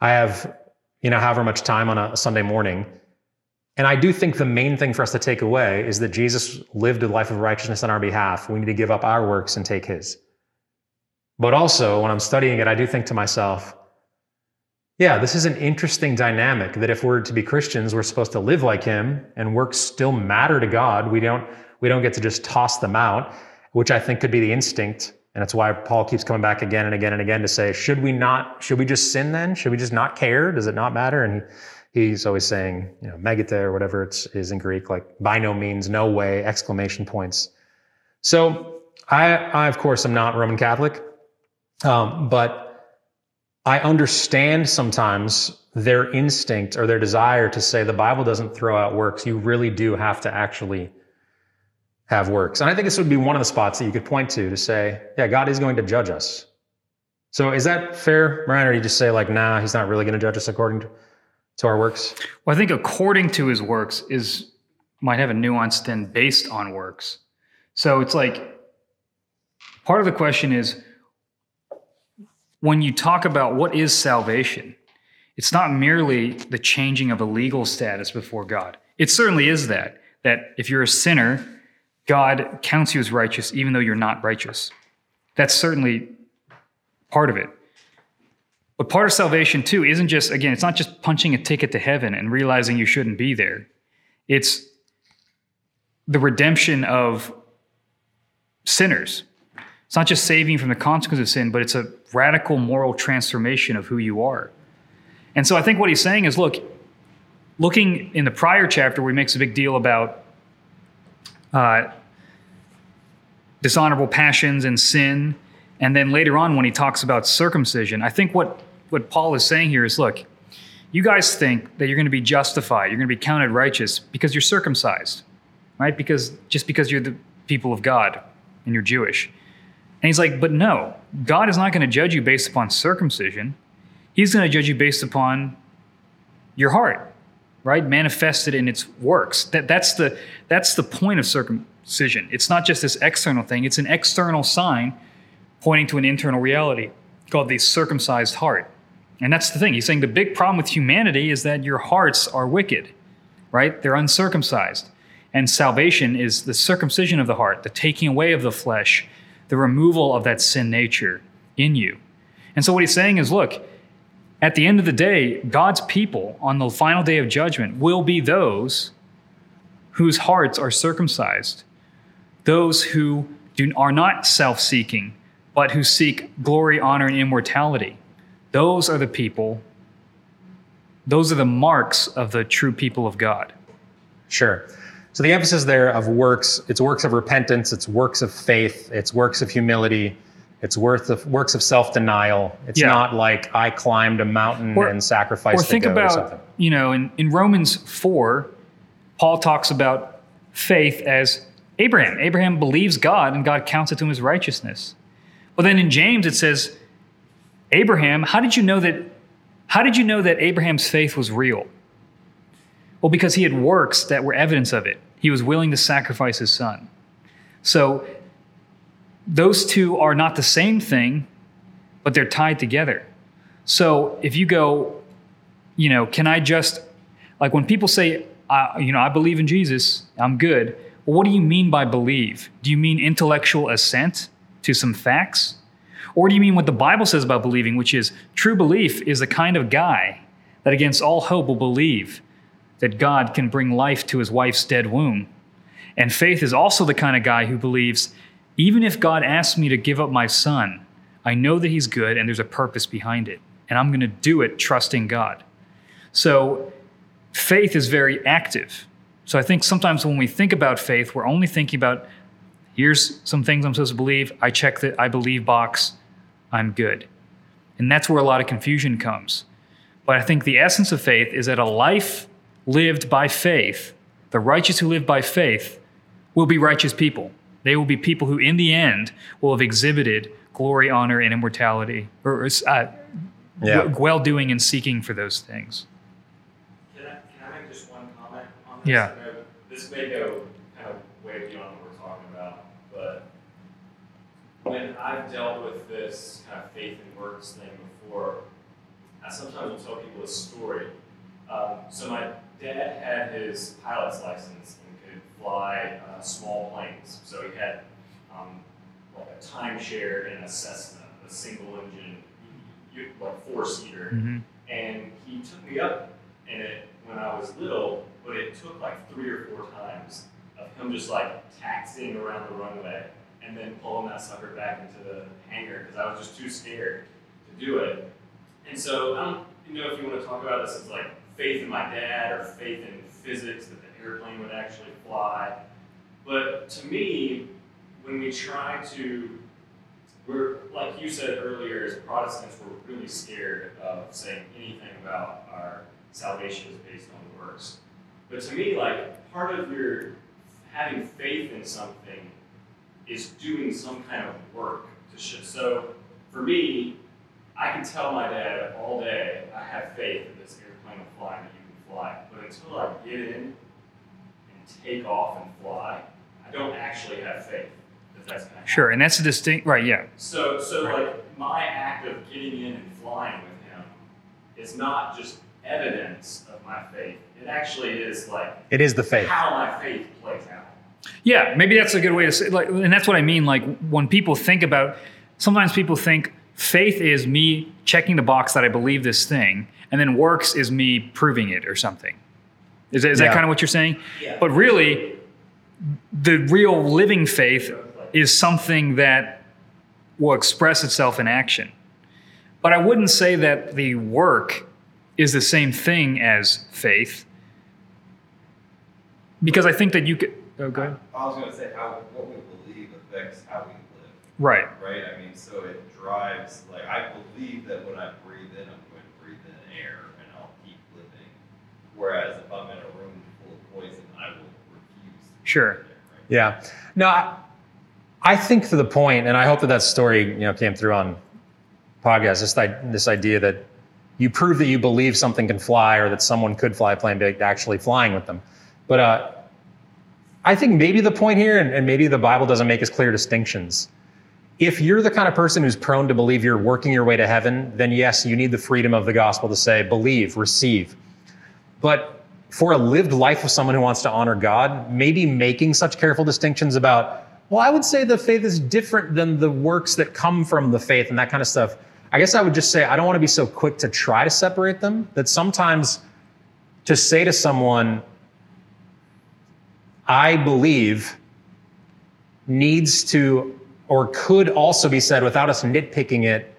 I have, you know, however much time on a Sunday morning. And I do think the main thing for us to take away is that Jesus lived a life of righteousness on our behalf. We need to give up our works and take his. But also, when I'm studying it, I do think to myself, yeah, this is an interesting dynamic that if we're to be Christians, we're supposed to live like him and works still matter to God. We don't, we don't get to just toss them out, which I think could be the instinct. And that's why Paul keeps coming back again and again and again to say, should we not, should we just sin then? Should we just not care? Does it not matter? And he, he's always saying, you know, megate or whatever it is in Greek, like by no means, no way, exclamation points. So I, I of course am not Roman Catholic. Um, but I understand sometimes their instinct or their desire to say the Bible doesn't throw out works. You really do have to actually have works. And I think this would be one of the spots that you could point to to say, yeah, God is going to judge us. So is that fair, Ryan? Or you just say like, nah, he's not really going to judge us according to, to our works? Well, I think according to his works is might have a nuance then based on works. So it's like part of the question is when you talk about what is salvation, it's not merely the changing of a legal status before God. It certainly is that, that if you're a sinner, God counts you as righteous even though you're not righteous. That's certainly part of it. But part of salvation, too, isn't just, again, it's not just punching a ticket to heaven and realizing you shouldn't be there. It's the redemption of sinners. It's not just saving from the consequences of sin, but it's a radical moral transformation of who you are. And so I think what he's saying is look, looking in the prior chapter where he makes a big deal about uh, dishonorable passions and sin, and then later on when he talks about circumcision, I think what, what Paul is saying here is look, you guys think that you're going to be justified, you're going to be counted righteous because you're circumcised, right? Because just because you're the people of God and you're Jewish. And he's like, but no, God is not going to judge you based upon circumcision. He's going to judge you based upon your heart, right? Manifested in its works. That, that's, the, that's the point of circumcision. It's not just this external thing, it's an external sign pointing to an internal reality called the circumcised heart. And that's the thing. He's saying the big problem with humanity is that your hearts are wicked, right? They're uncircumcised. And salvation is the circumcision of the heart, the taking away of the flesh, the removal of that sin nature in you. And so what he's saying is look, at the end of the day, God's people on the final day of judgment will be those whose hearts are circumcised, those who do, are not self seeking, but who seek glory, honor, and immortality. Those are the people, those are the marks of the true people of God. Sure. So the emphasis there of works, it's works of repentance, it's works of faith, it's works of humility, it's worth of works of self-denial. It's Yeah. not like I climbed a mountain Or- and sacrificed or think a goat or something. you know in, in romans 4 paul talks about faith as abraham. Abraham believes god and god counts it to him as righteousness. Well then in james it says abraham how did you know that how did you know that abraham's faith was real? Well because he had works that were evidence of it. He was willing to sacrifice his son. So those two are not the same thing but they're tied together. So if you go, you know, can I just, like when people say, uh, you know, I believe in Jesus, I'm good. Well, what do you mean by believe? Do you mean intellectual assent to some facts? Or do you mean what the Bible says about believing, which is true belief is the kind of guy that against all hope will believe that God can bring life to his wife's dead womb? And faith is also the kind of guy who believes even if God asks me to give up my son, I know that he's good and there's a purpose behind it. And I'm going to do it trusting God. So faith is very active. So I think sometimes when we think about faith, we're only thinking about here's some things I'm supposed to believe. I check the I believe box. I'm good. And that's where a lot of confusion comes. But I think the essence of faith is that a life lived by faith, the righteous who live by faith, will be righteous people. They will be people who, in the end, will have exhibited glory, honor, and immortality, or uh, Yeah. well doing and seeking for those things. Can I, can I make just one comment on this? Yeah. this may go kind of way beyond what we're talking about, but when I've dealt with this kind of faith and works thing before, I sometimes will tell people a story. Um, so my dad had his pilot's license and could fly uh, small planes. So he had um, like a timeshare and a Cessna, a single engine, like four seater. Mhm. And he took me up in it when I was little, but it took like three or four times of him just like taxiing around the runway and then pulling that sucker back into the hangar because I was just too scared to do it. And so I don't you know if you want to talk about this as like faith in my dad or faith in physics that the airplane would actually fly. But to me, when we try to we're like you said earlier, as Protestants, we're really scared of saying anything about our salvation is based on works. But to me, like part of your having faith in something is doing some kind of work to show. So for me, I can tell my dad all day, I have faith that this airplane will fly and that you can fly. But until I get in and take off and fly, I don't actually have faith that that's going to happen. Sure, and that's a distinct. Right? Yeah. So, so Right. like my act of getting in and flying with him is not just evidence of my faith. It actually is like It is the faith. how my faith plays out. Yeah, maybe that's a good way to say. Like, and that's what I mean. Like when people think about, sometimes people think faith is me checking the box that I believe this thing, and then works is me proving it or something. Is, that- is that kind of what you're saying? Yeah. But really, the real living faith is something that will express itself in action. But I wouldn't say that the work is the same thing as faith, because I think that you could. Oh, go ahead. I was going to say how what we believe affects how we live, Right. right? I mean, so it drives. Like I believe that when I breathe in, I'm going to breathe in air, and I'll keep living. Whereas if I'm in a room full of poison, I will refuse. To Sure. breathe in, right? Yeah. No, I, I think to the point, and I hope that that story you know came through on podcast. This this idea that you prove that you believe something can fly, or that someone could fly a plane, by actually flying with them. But uh, I think maybe the point here, and, and maybe the Bible doesn't make as clear distinctions. If you're the kind of person who's prone to believe you're working your way to heaven, then yes, you need the freedom of the gospel to say, believe, receive. But for a lived life with someone who wants to honor God, maybe making such careful distinctions about, well, I would say the faith is different than the works that come from the faith and that kind of stuff. I guess I would just say I don't want to be so quick to try to separate them that sometimes to say to someone, I believe needs to or could also be said without us nitpicking it,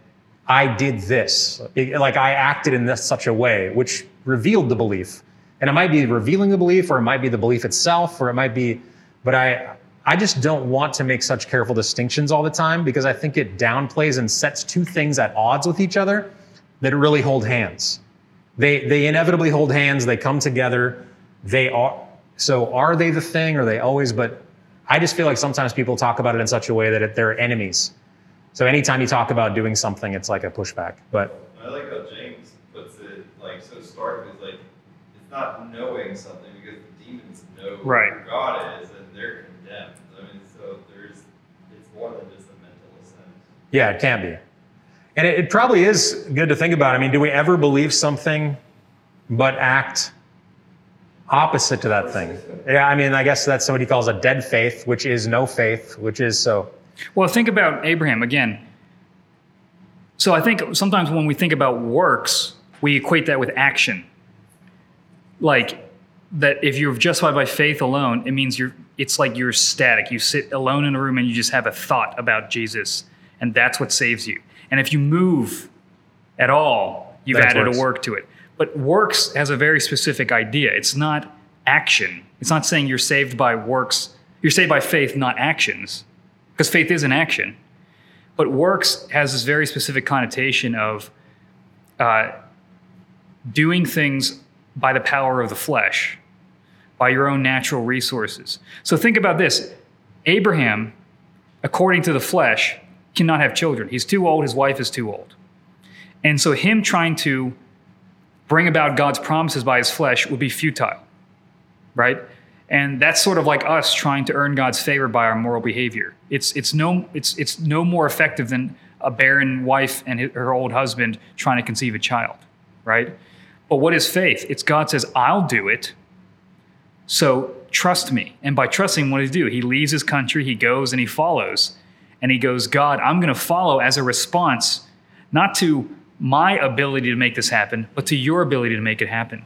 I did this. Like I acted in this such a way, which revealed the belief. And it might be revealing the belief, or it might be the belief itself, or it might be, but I I just don't want to make such careful distinctions all the time because I think it downplays and sets two things at odds with each other that really hold hands. They they inevitably hold hands, they come together, they are so are they the thing? Are they always? But I just feel like sometimes people talk about it in such a way that it, they're enemies. So anytime you talk about doing something, it's like a pushback. But I like how James puts it like so stark. Is like it's not knowing something because the demons know Right. who God is and they're condemned. I mean, so there's it's more than just a mental assent. yeah, it can be. And it, it probably is good to think about. I mean, do we ever believe something but act opposite to that thing? Yeah, I mean, I guess that's what he calls a dead faith, which is no faith, which is so. Well, think about Abraham again. So I think sometimes when we think about works, we equate that with action. Like that if you're justified by faith alone, it means you're it's like you're static. You sit alone in a room and you just have a thought about Jesus, and that's what saves you. And if you move at all, you've That's added works. a work to it. But works has a very specific idea. It's not action. It's not saying you're saved by works. You're saved by faith, not actions because faith is an action. But works has this very specific connotation of uh, doing things by the power of the flesh, by your own natural resources. So think about this Abraham, according to the flesh, cannot have children. He's too old, his wife is too old. And so, him trying to bring about God's promises by his flesh would be futile, right? And that's sort of like us trying to earn God's favor by our moral behavior. It's, it's, no, it's, it's no more effective than a barren wife and her old husband trying to conceive a child, right? But what is faith? It's God says, I'll do it. So trust me. And by trusting, what does he do? He leaves his country, he goes and he follows. And he goes, God, I'm going to follow as a response, not to my ability to make this happen, but to your ability to make it happen.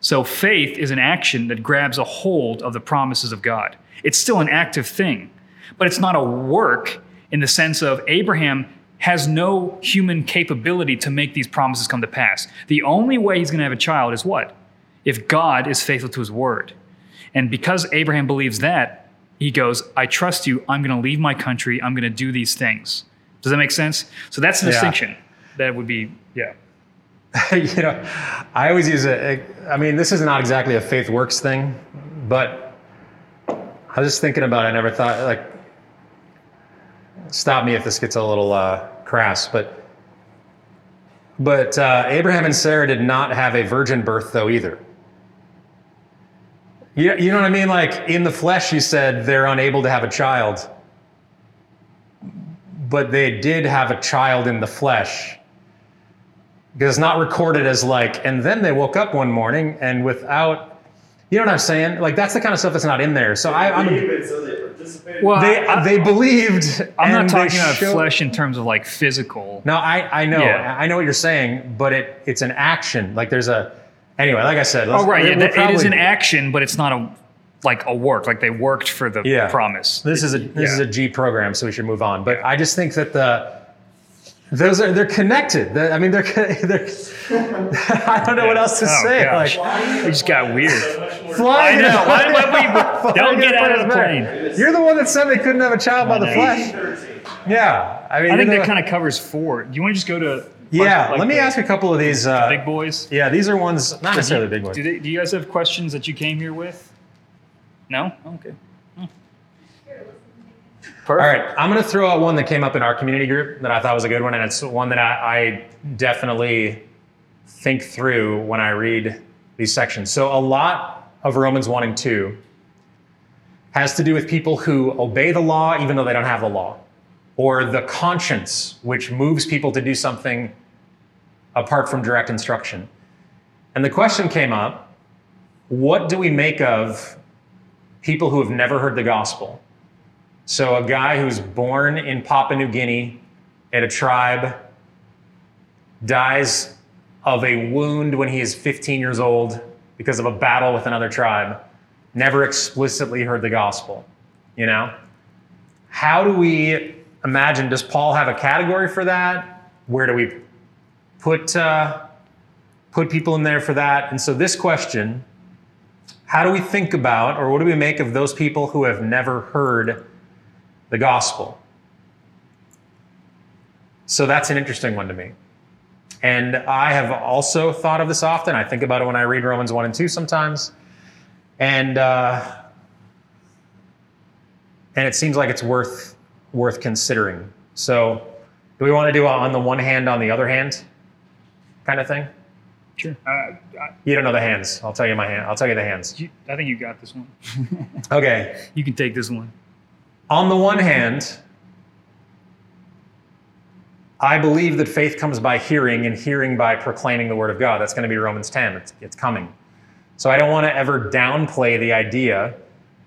So faith is an action that grabs a hold of the promises of God. It's still an active thing, but it's not a work in the sense of Abraham has no human capability to make these promises come to pass. The only way he's going to have a child is what? If God is faithful to his word. And because Abraham believes that, he goes, I trust you. I'm going to leave my country. I'm going to do these things. Does that make sense? So that's the Yeah. distinction. That would be, yeah. you know, I always use it. I mean, this is not exactly a faith works thing, but I was just thinking about it. I never thought, like, stop me if this gets a little uh, crass, but but uh, Abraham and Sarah did not have a virgin birth, though, either. You, you know what I mean? Like, in the flesh, you said they're unable to have a child, but they did have a child in the flesh because it's not recorded as like, and then they woke up one morning and without, you know what I'm saying? Like that's the kind of stuff that's not in there. So I, I'm, Believe it, so they participated. Well, they I, they believed. I'm not talking about showed- flesh in terms of like physical. No, I I know Yeah. I know what you're saying, but it it's an action. Like there's a anyway. Like I said, let's- Oh, right. Yeah, we'll that- it is an action, but it's not a like a work. Like they worked for the Yeah. promise. This is a this Yeah. is a G program, so we should move on. But I just think that the those are they're connected. The- I mean, they're they're. I don't know what else to Oh, say. gosh. Like It just got weird. flying. I know. Why- why we- don't get out of the plane. You're the one that said they couldn't have a child by the flesh. Yeah, I mean, I think that kind of covers four. Do you want to just go to? Yeah, like let me the ask a couple of these. Uh, big boys. Yeah, these are ones not necessarily do, big ones. Do, they, do you guys have questions that you came here with? No. Okay. Hmm. Perfect. All right, I'm going to throw out one that came up in our community group that I thought was a good one, and it's one that I, I definitely think through when I read these sections. So, a lot of Romans 1 and 2 has to do with people who obey the law even though they don't have the law, or the conscience, which moves people to do something apart from direct instruction. And the question came up what do we make of people who have never heard the gospel? So, a guy who's born in Papua New Guinea at a tribe dies of a wound when he is 15 years old because of a battle with another tribe, never explicitly heard the gospel. You know? How do we imagine? Does Paul have a category for that? Where do we put, uh, put people in there for that? And so, this question how do we think about, or what do we make of those people who have never heard the gospel? So that's an interesting one to me. And I have also thought of this often. I think about it when I read Romans 1 and 2 sometimes. And, uh, and it seems like it's worth, worth considering. So, do we want to do on the one hand, on the other hand kind of thing? Sure. Uh, I, You don't know the hands. I'll tell you my hand. I'll tell you the hands. you, I think you got this one. Okay. You can take this one. On the one hand, I believe that faith comes by hearing, and hearing by proclaiming the word of God. That's going to be Romans 10. It's, it's coming. So I don't want to ever downplay the idea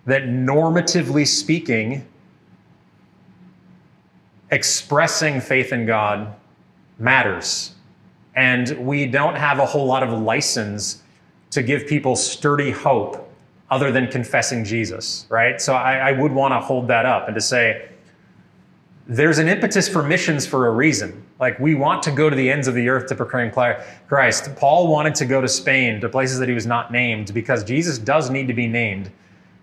that normatively speaking, expressing faith in God matters. And we don't have a whole lot of license to give people sturdy hope other than confessing Jesus, right? So I, I would want to hold that up and to say, there's an impetus for missions for a reason. Like we want to go to the ends of the earth to proclaim Christ. Paul wanted to go to Spain, to places that he was not named, because Jesus does need to be named.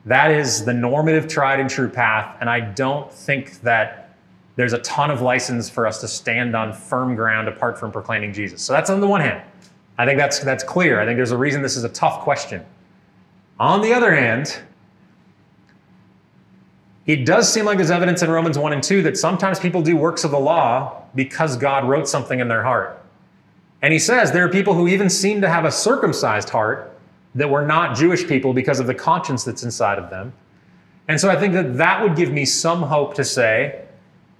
That is the normative, tried and true path. And I don't think that there's a ton of license for us to stand on firm ground apart from proclaiming Jesus. So that's on the one hand. I think that's that's clear. I think there's a reason this is a tough question. On the other hand, it does seem like there's evidence in Romans 1 and 2 that sometimes people do works of the law because God wrote something in their heart. And he says there are people who even seem to have a circumcised heart, that were not Jewish people because of the conscience that's inside of them. And so I think that that would give me some hope to say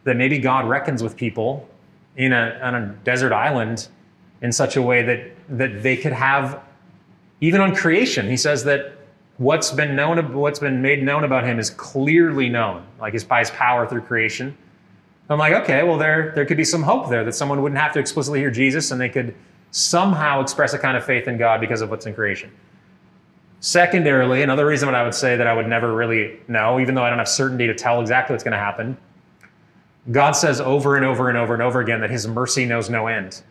that maybe God reckons with people in a, on a desert island in such a way that, that they could have, even on creation, he says that what's been known, what's been made known about him is clearly known, like his by his power through creation. I'm like, okay, well, there, there could be some hope there that someone wouldn't have to explicitly hear Jesus and they could somehow express a kind of faith in God because of what's in creation. Secondarily, another reason that I would say that I would never really know, even though I don't have certainty to tell exactly what's going to happen, God says over and over and over and over again that his mercy knows no end.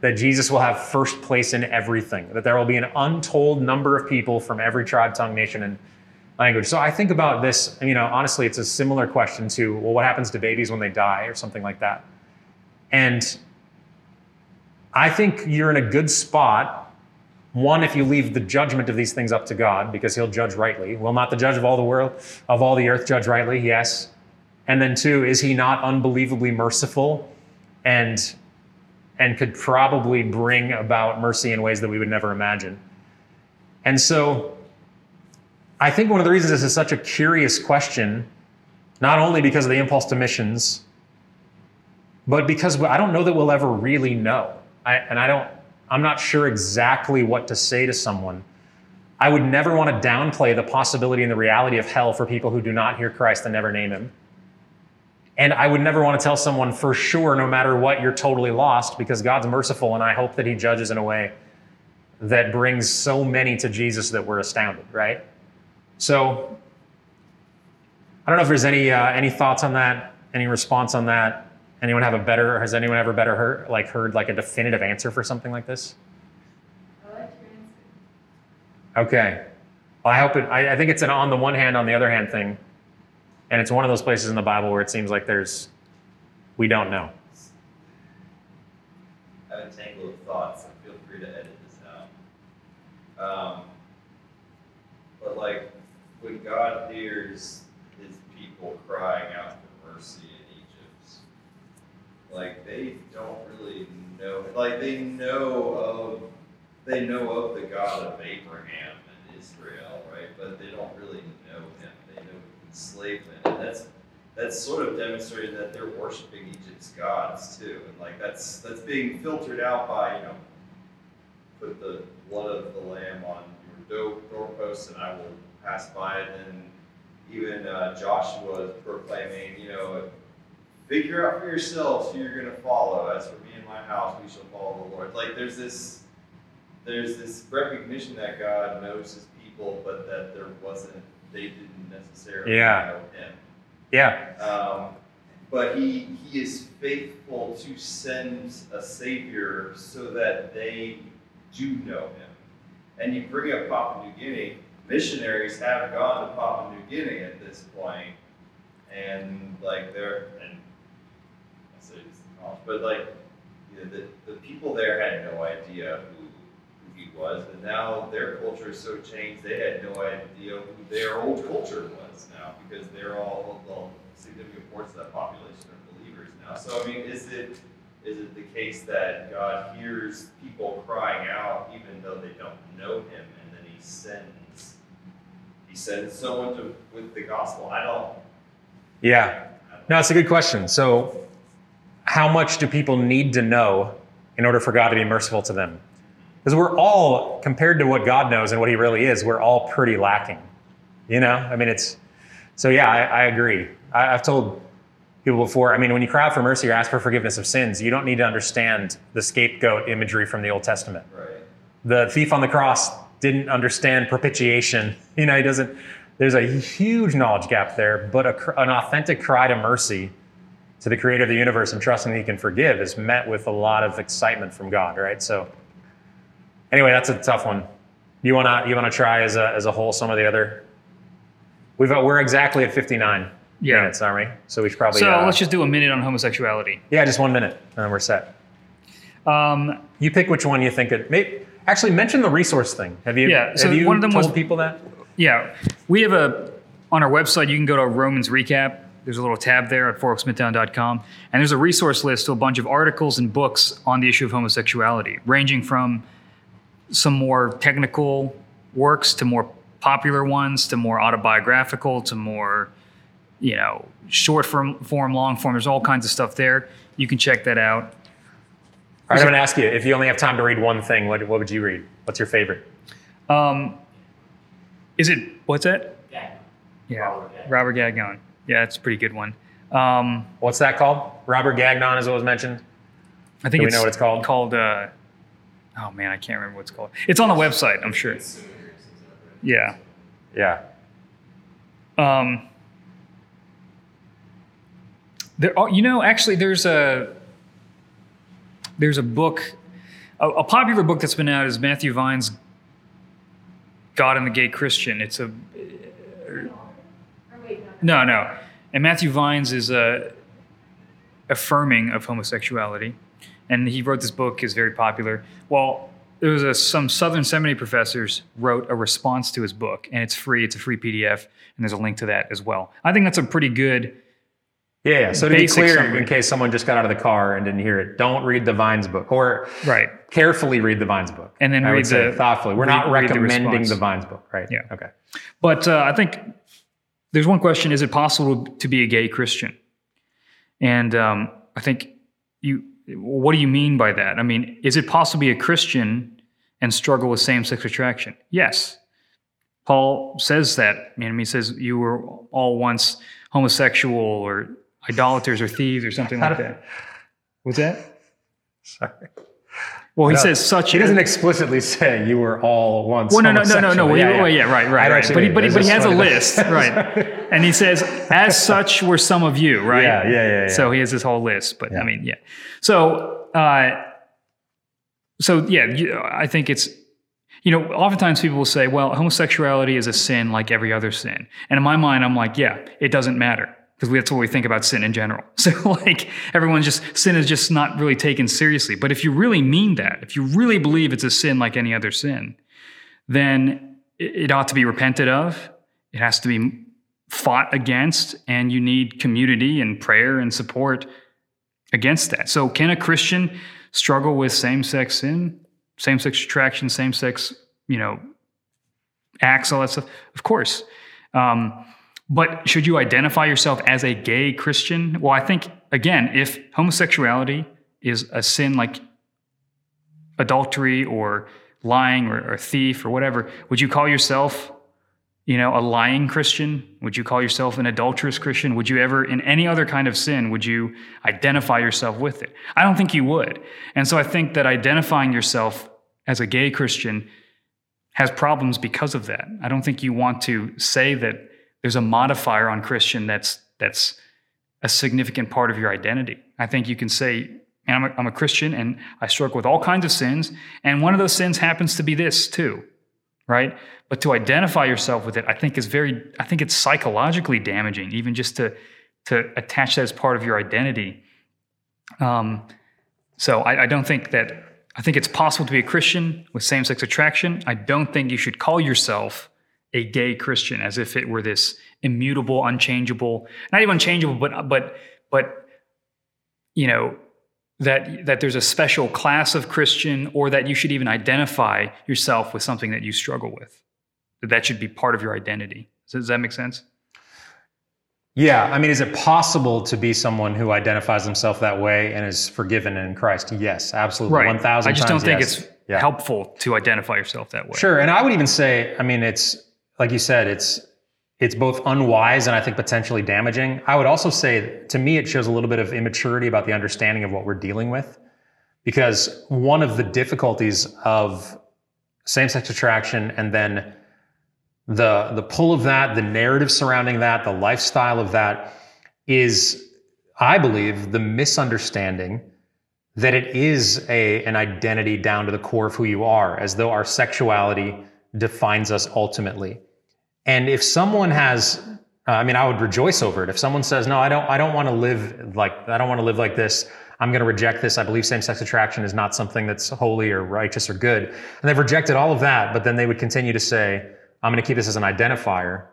That Jesus will have first place in everything, that there will be an untold number of people from every tribe, tongue, nation, and language. So I think about this, you know, honestly, it's a similar question to, well, what happens to babies when they die or something like that? And I think you're in a good spot. One, if you leave the judgment of these things up to God, because He'll judge rightly. Will not the judge of all the world, of all the earth, judge rightly? Yes. And then two, is He not unbelievably merciful and and could probably bring about mercy in ways that we would never imagine? And so I think one of the reasons this is such a curious question, not only because of the impulse to missions, but because I don't know that we'll ever really know. I, and I don't, I'm not sure exactly what to say to someone. I would never want to downplay the possibility and the reality of hell for people who do not hear Christ and never name him. And I would never want to tell someone for sure, no matter what, you're totally lost because God's merciful and I hope that he judges in a way that brings so many to Jesus that we're astounded, right? So I don't know if there's any uh, any thoughts on that, any response on that. Anyone have a better? Has anyone ever better heard like heard like a definitive answer for something like this? Okay. Well, I hope it. I, I think it's an on the one hand, on the other hand thing, and it's one of those places in the Bible where it seems like there's we don't know. I have a tangle of thoughts, so feel free to edit this out. Um, but like when God hears his people crying out for mercy in Egypt, like they don't really know like they know of they know of the God of Abraham and Israel, right? But they don't really know him. They know enslavement. And that's that's sort of demonstrating that they're worshiping Egypt's gods too. And like that's that's being filtered out by, you know, put the blood of the lamb on your door, doorpost and I will pass by it. And even uh, Joshua is proclaiming, you know, figure out for yourselves who you're going to follow. As for me and my house, we shall follow the Lord. Like there's this, there's this recognition that God knows His people, but that there wasn't, they didn't necessarily Yeah. know Him. Yeah. Um, but he, he is faithful to send a savior so that they do know him. And you bring up Papua New Guinea, missionaries have gone to Papua New Guinea at this point, and like they're and I say this but like you know, the, the people there had no idea who he was, and now their culture is so changed they had no idea who their old culture was now because they're all well, significant portion of that population are believers now. So I mean, is it is it the case that God hears people crying out even though they don't know Him, and then He sends He sends someone to with the gospel? I don't. Yeah. No, it's a good question. So, how much do people need to know in order for God to be merciful to them? Because we're all, compared to what God knows and what He really is, we're all pretty lacking. You know, I mean, it's so. Yeah, I, I agree. I, I've told people before. I mean, when you cry out for mercy or ask for forgiveness of sins, you don't need to understand the scapegoat imagery from the Old Testament. Right. The thief on the cross didn't understand propitiation. You know, he doesn't. There's a huge knowledge gap there, but a, an authentic cry to mercy to the creator of the universe and trusting that he can forgive is met with a lot of excitement from God, right? So, anyway, that's a tough one. You wanna you wanna try as a as a whole some of the other. We've we're exactly at 59 Yeah. minutes, aren't we? So we should probably. So uh, let's just do a minute on homosexuality. yeah, just one minute, and then we're set. Um, You pick which one you think it. May, actually, mention the resource thing. Have you? Yeah, so have you one of them told was- people that? yeah, we have a on our website. You can go to Romans recap. There's a little tab there at fourksmithtown.com, and there's a resource list to a bunch of articles and books on the issue of homosexuality, ranging from some more technical works to more popular ones to more autobiographical to more, you know, short form, form, long form. There's all kinds of stuff there. You can check that out. All right, I'm going to ask you if you only have time to read one thing, what, what would you read? What's your favorite? Um, is it what's that? Yeah. Yeah, Robert Gagnon. Robert Gagnon. Yeah, it's a pretty good one. Um, What's that called? Robert Gagnon is what was mentioned. I think Do we it's know what it's called? Called. Uh, oh man, I can't remember what it's called. It's on the website. I'm sure. Yeah. Yeah. Um, there, are, you know, actually, there's a there's a book, a, a popular book that's been out is Matthew Vines' God and the Gay Christian. It's a no. no, and Matthew Vines is uh, affirming of homosexuality, and he wrote this book is very popular. Well, there was a, some Southern Seminary professors wrote a response to his book, and it's free. It's a free PDF, and there's a link to that as well. I think that's a pretty good. Yeah, yeah. So to be clear, summary. in case someone just got out of the car and didn't hear it, don't read the Vines book, or Right. carefully read the Vines book, And then I read would say the- thoughtfully. We're read- not read the recommending the Vines book, right? Yeah. Okay. But uh, I think there's one question: Is it possible to be a gay Christian? And um, I think you. What do you mean by that? I mean, is it possible to be a Christian and struggle with same-sex attraction? Yes. Paul says that. I mean, he says you were all once homosexual or idolaters or thieves or something like that. What's that? Sorry. Well, he No, says such. He doesn't explicitly say you were all once. Well, no, no, no, no, no. Well, Yeah, yeah, well, yeah, right, right, right. But he, but he, but he has a list, right? And he says, as such were some of you, right? Yeah, yeah, yeah. So he has this whole list. But. I mean, yeah. So, uh, so yeah, you, I think it's, you know, oftentimes people will say, well, homosexuality is a sin like every other sin. And in my mind, I'm like, yeah, it doesn't matter because that's what we think about sin in general. So like everyone's just sin is just not really taken seriously. But if you really mean that, if you really believe it's a sin like any other sin, then it ought to be repented of. It has to be fought against, and you need community and prayer and support against that. So, can a Christian struggle with same-sex sin, same-sex attraction, same-sex, you know, acts, all that stuff? Of course. Um, but should you identify yourself as a gay Christian? Well, I think again, if homosexuality is a sin like adultery or lying or, or thief or whatever, would you call yourself, you know, a lying Christian? Would you call yourself an adulterous Christian? Would you ever, in any other kind of sin, would you identify yourself with it? I don't think you would. And so I think that identifying yourself as a gay Christian has problems because of that. I don't think you want to say that there's a modifier on Christian that's that's a significant part of your identity. I think you can say, I'm a, I'm a Christian and I struggle with all kinds of sins, and one of those sins happens to be this too, right? But to identify yourself with it, I think is very, I think it's psychologically damaging, even just to to attach that as part of your identity. Um, so I, I don't think that I think it's possible to be a Christian with same-sex attraction. I don't think you should call yourself a gay Christian as if it were this immutable, unchangeable, not even unchangeable, but but but you know that that there's a special class of Christian, or that you should even identify yourself with something that you struggle with. That that should be part of your identity. Does that make sense? Yeah, I mean, is it possible to be someone who identifies himself that way and is forgiven in Christ? Yes, absolutely, right. one thousand. I just don't think yes. it's Yeah. helpful to identify yourself that way. Sure, and I would even say, I mean, it's like you said, it's it's both unwise and I think potentially damaging. I would also say, to me, it shows a little bit of immaturity about the understanding of what we're dealing with, because one of the difficulties of same-sex attraction and then the the pull of that, the narrative surrounding that, the lifestyle of that is, I believe, the misunderstanding that it is a an identity down to the core of who you are, as though our sexuality defines us ultimately. And if someone has, uh, I mean, I would rejoice over it. If someone says, "No, I don't, I don't want to live like, I don't want to live like this. I'm going to reject this. I believe same-sex attraction is not something that's holy or righteous or good," and they've rejected all of that, but then they would continue to say, "I'm going to keep this as an identifier."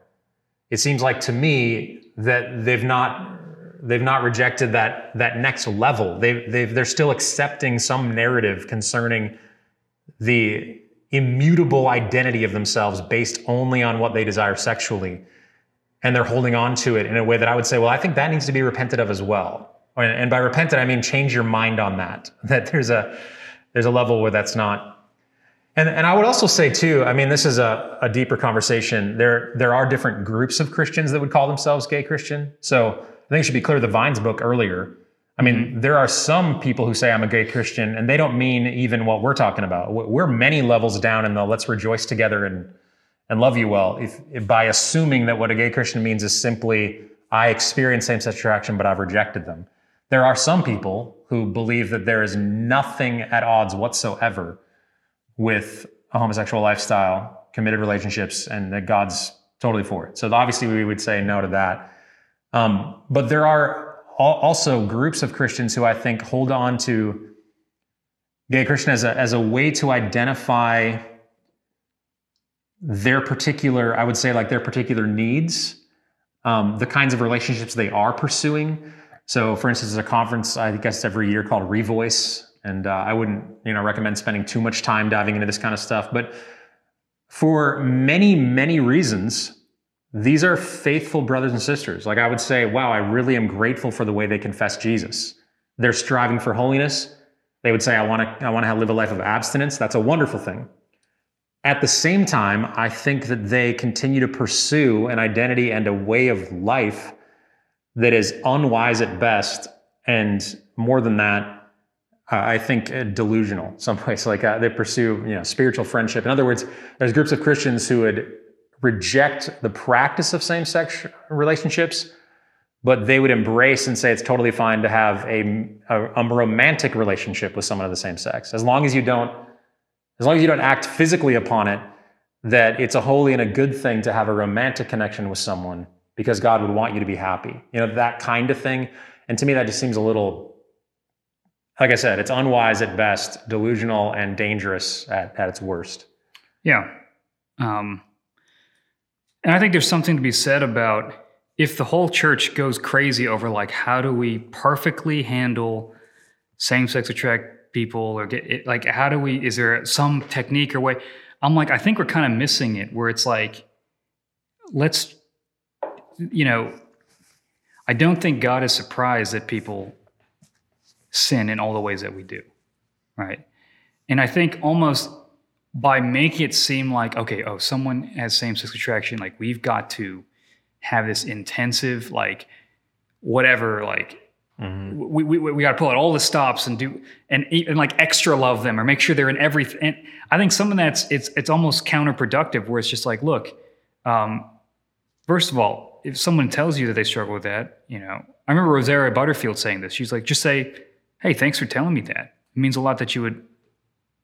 It seems like to me that they've not they've not rejected that that next level. They they've they're still accepting some narrative concerning the immutable identity of themselves based only on what they desire sexually. And they're holding on to it in a way that I would say, well, I think that needs to be repented of as well. And by repentant, I mean change your mind on that. That there's a there's a level where that's not. And, and I would also say too, I mean, this is a, a deeper conversation. There there are different groups of Christians that would call themselves gay Christian. So I think it should be clear the Vines book earlier. I mean, there are some people who say I'm a gay Christian, and they don't mean even what we're talking about. We're many levels down in the let's rejoice together and and love you well. If, if by assuming that what a gay Christian means is simply I experience same-sex attraction, but I've rejected them. There are some people who believe that there is nothing at odds whatsoever with a homosexual lifestyle, committed relationships, and that God's totally for it. So obviously, we would say no to that. Um, but there are also groups of Christians who I think hold on to gay Christian as a, as a way to identify their particular, I would say, like their particular needs, um, the kinds of relationships they are pursuing. So, for instance, there's a conference I guess every year called Revoice, and uh, I wouldn't you know recommend spending too much time diving into this kind of stuff. But for many many reasons, these are faithful brothers and sisters. Like I would say, wow, I really am grateful for the way they confess Jesus. They're striving for holiness. They would say, I want to I want to live a life of abstinence. That's a wonderful thing. At the same time, I think that they continue to pursue an identity and a way of life that is unwise at best, and more than that, uh, I think uh, delusional. Someplace like uh, they pursue, you know, spiritual friendship. In other words, there's groups of Christians who would reject the practice of same-sex relationships, but they would embrace and say it's totally fine to have a, a, a romantic relationship with someone of the same sex, as long as you don't, as long as you don't act physically upon it. That it's a holy and a good thing to have a romantic connection with someone because God would want you to be happy. You know, that kind of thing. And to me, that just seems a little, like I said, it's unwise at best, delusional, and dangerous at, at its worst. Yeah. Um, and I think there's something to be said about if the whole church goes crazy over, like, how do we perfectly handle same sex attract people or get it, like, how do we, is there some technique or way? I'm like, I think we're kind of missing it where it's like, let's you know, I don't think God is surprised that people sin in all the ways that we do, right? And I think almost by making it seem like, okay, oh, someone has same sex attraction, like we've got to have this intensive, like, whatever, like, Mm-hmm. We, we, we got to pull out all the stops and do and, and like extra love them or make sure they're in everything. And I think some of that's it's it's almost counterproductive where it's just like, look, um, first of all, if someone tells you that they struggle with that, you know, I remember Rosaria Butterfield saying this. She's like, just say, hey, thanks for telling me that. It means a lot that you would,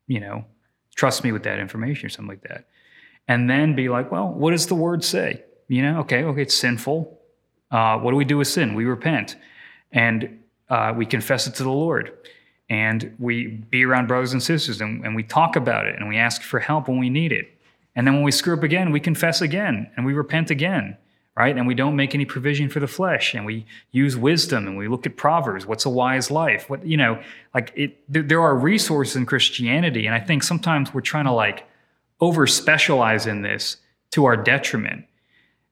you know, trust me with that information or something like that. And then be like, well, what does the word say? You know, okay, okay, it's sinful. Uh, what do we do with sin? We repent and uh, we confess it to the Lord. And we be around brothers and sisters and, and we talk about it and we ask for help when we need it. And then when we screw up again, we confess again and we repent again right? And we don't make any provision for the flesh, and we use wisdom, and we look at Proverbs. What's a wise life? What you know, like it. There are resources in Christianity, and I think sometimes we're trying to like over specialize in this to our detriment.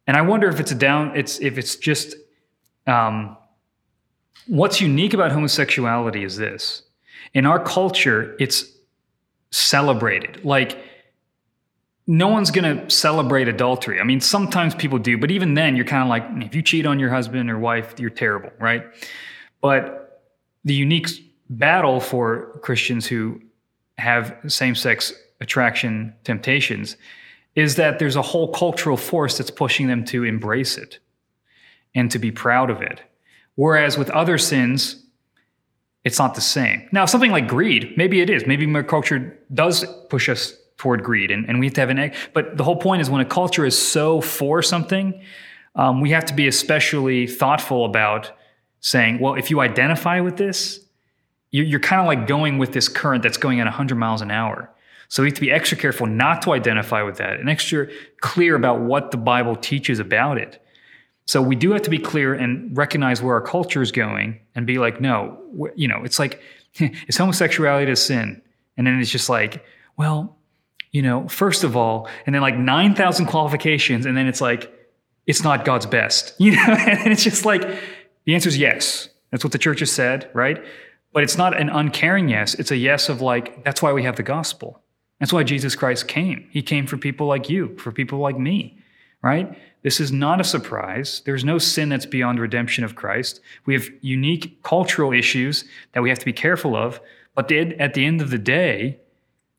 And I wonder if it's a down. It's if it's just. Um, what's unique about homosexuality is this: in our culture, it's celebrated. Like no one's going to celebrate adultery. I mean, sometimes people do, but even then, you're kind of like, if you cheat on your husband or wife, you're terrible, right? But the unique battle for Christians who have same sex attraction temptations is that there's a whole cultural force that's pushing them to embrace it and to be proud of it. Whereas with other sins, it's not the same. Now, something like greed, maybe it is. Maybe my culture does push us toward greed and, and we have to have an egg. But the whole point is when a culture is so for something um, we have to be especially thoughtful about saying well if you identify with this you're, you're kind of like going with this current that's going at 100 miles an hour. So we have to be extra careful not to identify with that and extra clear about what the bible teaches about it. So we do have to be clear and recognize where our culture is going and be like no you know it's like is homosexuality a sin. And then it's just like well you know, first of all, and then like 9,000 qualifications, and then it's like, it's not God's best, you know? and it's just like, the answer is yes. That's what the church has said, right? But it's not an uncaring yes. It's a yes of like, that's why we have the gospel. That's why Jesus Christ came. He came for people like you, for people like me, right? This is not a surprise. There's no sin that's beyond redemption of Christ. We have unique cultural issues that we have to be careful of. But at the end of the day,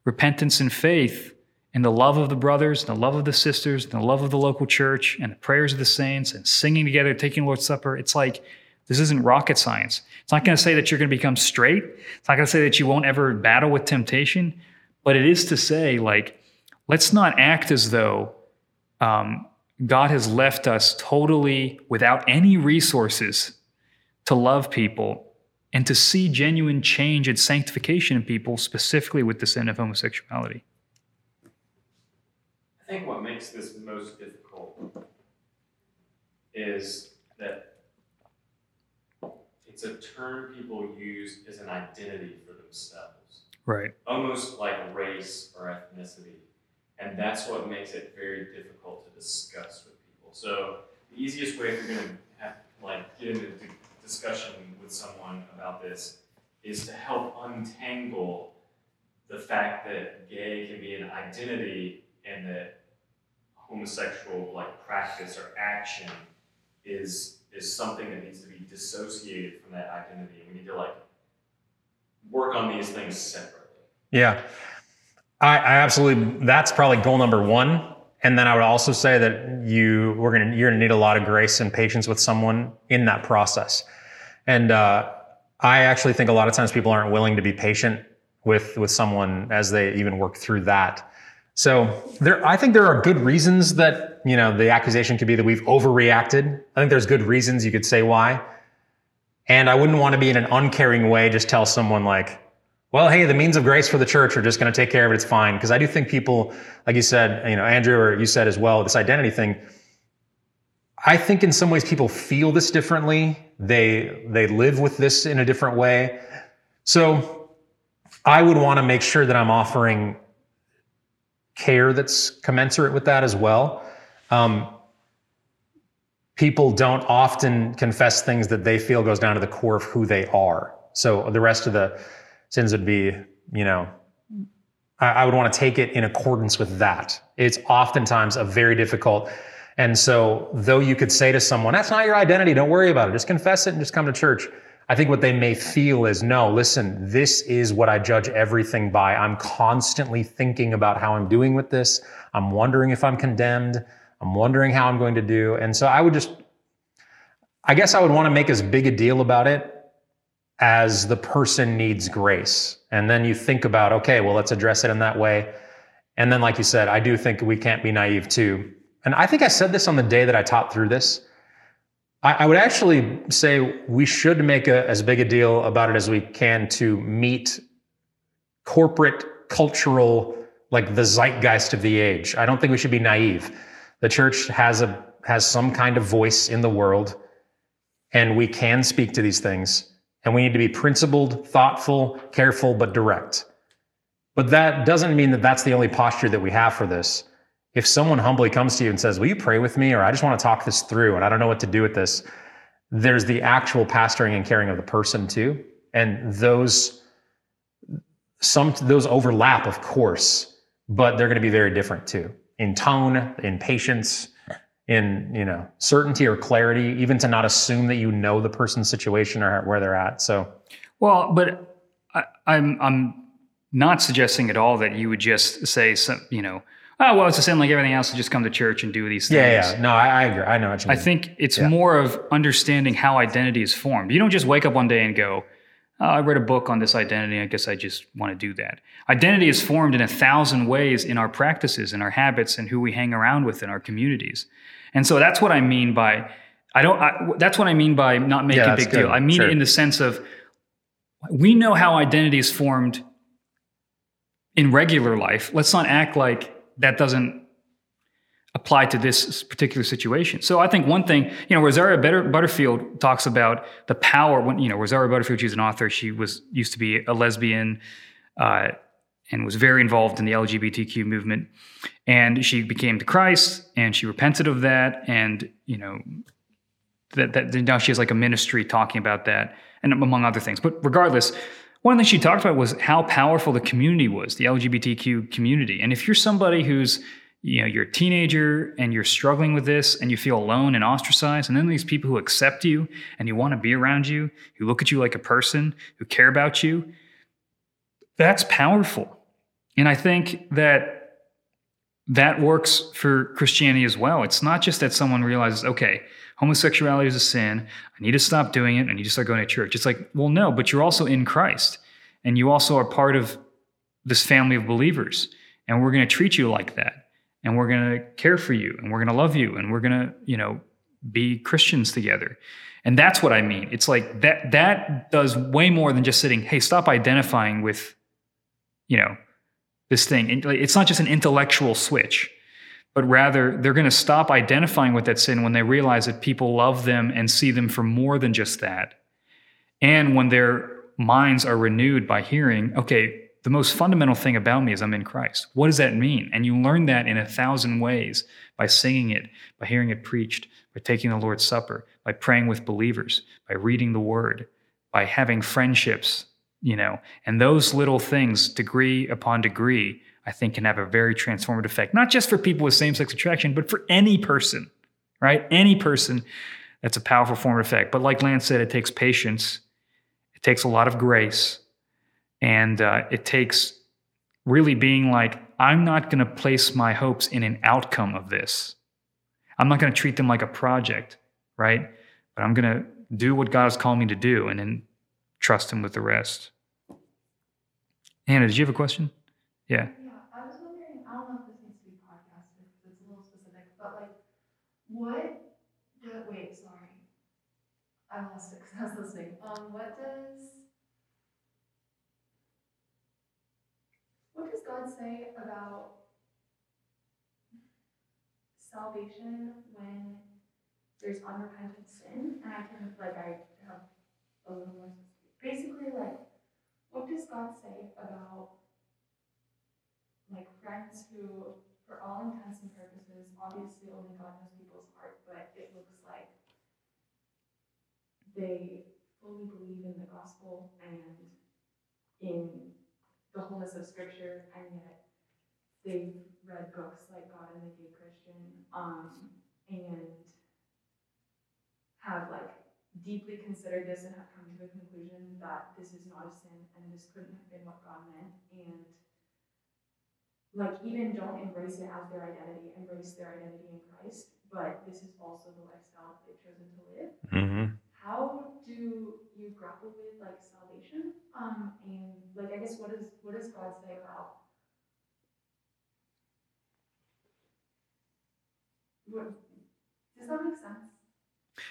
repentance and faith and the love of the brothers, and the love of the sisters, and the love of the local church, and the prayers of the saints, and singing together, taking Lord's Supper, it's like this isn't rocket science. It's not going to say that you're going to become straight. It's not going to say that you won't ever battle with temptation, but it is to say, like, let's not act as though um, God has left us totally without any resources to love people and to see genuine change and sanctification in people, specifically with the sin of homosexuality. I think what makes this most difficult is that it's a term people use as an identity for themselves. Right. Almost like race or ethnicity. And that's what makes it very difficult to discuss with people. So the easiest way if you're gonna have like get into discussion with someone about this is to help untangle the fact that gay can be an identity and that homosexual like practice or action is is something that needs to be dissociated from that identity. We need to like work on these things separately. Yeah. I, I absolutely that's probably goal number one. And then I would also say that you we're gonna you're gonna need a lot of grace and patience with someone in that process. And uh, I actually think a lot of times people aren't willing to be patient with with someone as they even work through that. So there, I think there are good reasons that you know the accusation could be that we've overreacted. I think there's good reasons you could say why, and I wouldn't want to be in an uncaring way just tell someone like, well, hey, the means of grace for the church are just going to take care of it. It's fine because I do think people, like you said, you know, Andrew, or you said as well, this identity thing. I think in some ways people feel this differently. They they live with this in a different way. So I would want to make sure that I'm offering care that's commensurate with that as well. Um, people don't often confess things that they feel goes down to the core of who they are. So the rest of the sins would be, you know, I, I would want to take it in accordance with that. It's oftentimes a very difficult. And so, though you could say to someone, that's not your identity, don't worry about it, just confess it and just come to church. I think what they may feel is no, listen, this is what I judge everything by. I'm constantly thinking about how I'm doing with this. I'm wondering if I'm condemned. I'm wondering how I'm going to do. And so I would just, I guess I would want to make as big a deal about it as the person needs grace. And then you think about, okay, well, let's address it in that way. And then, like you said, I do think we can't be naive too. And I think I said this on the day that I taught through this. I, I would actually say we should make a, as big a deal about it as we can to meet corporate, cultural, like the zeitgeist of the age. I don't think we should be naive. The church has a has some kind of voice in the world, and we can speak to these things. And we need to be principled, thoughtful, careful, but direct. But that doesn't mean that that's the only posture that we have for this if someone humbly comes to you and says, Will you pray with me? Or I just want to talk this through and I don't know what to do with this, there's the actual pastoring and caring of the person too. And those some those overlap, of course, but they're going to be very different too. In tone, in patience, in you know certainty or clarity, even to not assume that you know the person's situation or where they're at. So well, but I, I'm I'm not suggesting at all that you would just say some, you know, oh well it's a sin like everything else to just come to church and do these things yeah. yeah no i, I agree. I know what you mean. i think it's Yeah. more of understanding how identity is formed. You don't just wake up one day and go oh, i read a book on this identity. I guess i just want to do that. Identity is formed in a thousand ways in our practices in our habits and who we hang around with in our communities. And so that's what i mean by i don't I, that's what i mean by not making a that's big deal. i mean Sure. it in the sense of we know how identity is formed in regular life. Let's not act like that doesn't apply to this particular situation. So I think one thing, you know, Rosaria Butter- Butterfield talks about the power when, you know, Rosaria Butterfield, she's an author. She was used to be a lesbian. Uh, and was very involved in the LGBTQ movement. And she became to Christ and she repented of that. And, you know, that, that now she has like a ministry talking about that and among other things. But regardless, one thing she talked about was how powerful the community was, the LGBTQ community. And if you're somebody who's, you know, you're a teenager and you're struggling with this and you feel alone and ostracized, and then these people who accept you and you want to be around you, who look at you like a person, who care about you, that's powerful. And I think that that works for Christianity as well. It's not just that someone realizes, okay, homosexuality is a sin. I need to stop doing it. I need to start going to church. It's like, well, no, but you're also in Christ and you also are part of this family of believers. And we're going to treat you like that. And we're going to care for you and we're going to love you and we're going to, you know, be Christians together. And that's what I mean. It's like that that does way more than just sitting, hey, stop identifying with, you know, this thing. It's not just an intellectual switch, but rather they're going to stop identifying with that sin when they realize that people love them and see them for more than just that. And when their minds are renewed by hearing, okay, the most fundamental thing about me is I'm in Christ. What does that mean? And you learn that in a thousand ways by singing it, by hearing it preached, by taking the Lord's Supper, by praying with believers, by reading the Word, by having friendships you know and those little things degree upon degree i think can have a very transformative effect not just for people with same-sex attraction but for any person right? Any person that's a powerful form of effect. But like lance said it takes patience it takes a lot of grace and uh, it takes really being like i'm not going to place my hopes in an outcome of this. I'm not going to treat them like a project right? But i'm going to do what god has called me to do and then trust him with the rest. Hannah, did you have a question? Yeah. Yeah, I was wondering, I don't know if this needs to be podcasted because it's a little specific, but like, what, do- wait, sorry. I lost it because I was listening. Um, what does, what does God say about salvation when there's unrepentant sin? And I can, like, I have a little more, basically, like, what does God say about like friends who, for all intents and purposes, obviously only God knows people's heart, but it looks they fully believe in the gospel and in the wholeness of scripture, and yet they've read books like God and the Gay Christian, um, and have like deeply considered this and have come to the conclusion that this is not a sin and this couldn't have been what God meant. And like even don't embrace it as their identity, embrace their identity in Christ, but this is also the lifestyle they've chosen to live. Mm-hmm. How do you grapple with like salvation? Um, and like I guess what is what does God say about does that make sense?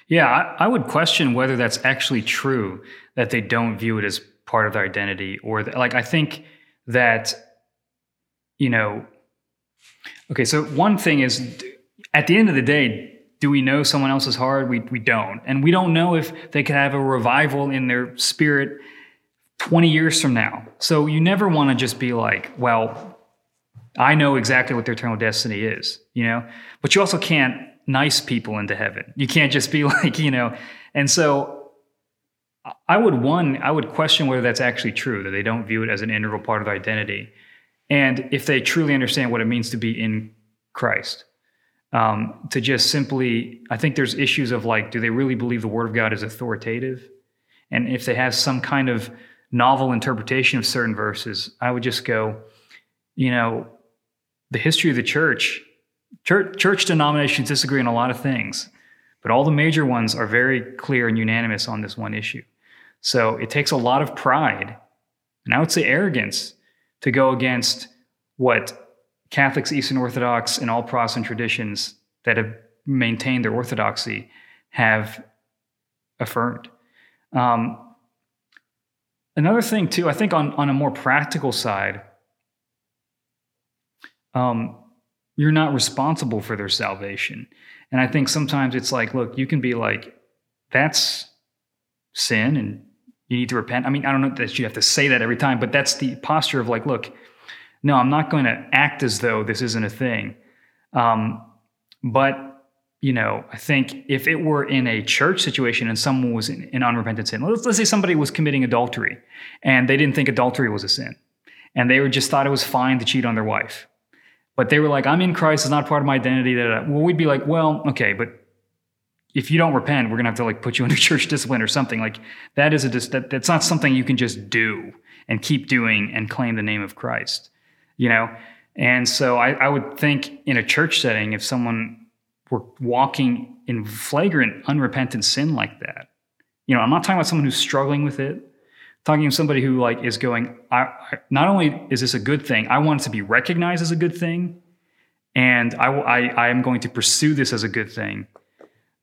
Yeah, I, I, would question whether that's actually true that they don't view it as part of their identity, or the, like I think that you know. Okay, so one thing is, at the end of the day, do we know someone else's heart? We we don't, and we don't know if they could have a revival in their spirit twenty years from now. So you never want to just be like, well, I know exactly what their eternal destiny is, you know, but you also can't nice people into heaven. You can't just be like, you know, and so I would one, I would question whether that's actually true, that they don't view it as an integral part of their identity. And if they truly understand what it means to be in Christ. Um, to just simply, I think there's issues of like, do they really believe the Word of God is authoritative? And if they have some kind of novel interpretation of certain verses, I would just go, you know, the history of the church Church, church denominations disagree on a lot of things, but all the major ones are very clear and unanimous on this one issue. So it takes a lot of pride, and I would say arrogance, to go against what Catholics, Eastern Orthodox, and all Protestant traditions that have maintained their orthodoxy have affirmed. Um, another thing, too, I think on, on a more practical side, um, you're not responsible for their salvation. And I think sometimes it's like, look, you can be like, that's sin and you need to repent. I mean, I don't know that you have to say that every time, but that's the posture of like, look, No, I'm not going to act as though this isn't a thing. Um, but you know, I think if it were in a church situation and someone was in, in unrepentant sin, let's, let's say somebody was committing adultery and they didn't think adultery was a sin, and they were just thought it was fine to cheat on their wife, but they were like, "I'm in Christ; it's not part of my identity." That well, we'd be like, "Well, okay, but if you don't repent, we're gonna have to like put you under church discipline or something. Like that is a that, that's not something you can just do and keep doing and claim the name of Christ, you know." And so I, I would think in a church setting, if someone were walking in flagrant unrepentant sin like that. You know, I'm not talking about someone who's struggling with it. I'm talking to somebody who like is going. I, I, not only is this a good thing, I want it to be recognized as a good thing, and I, I I am going to pursue this as a good thing.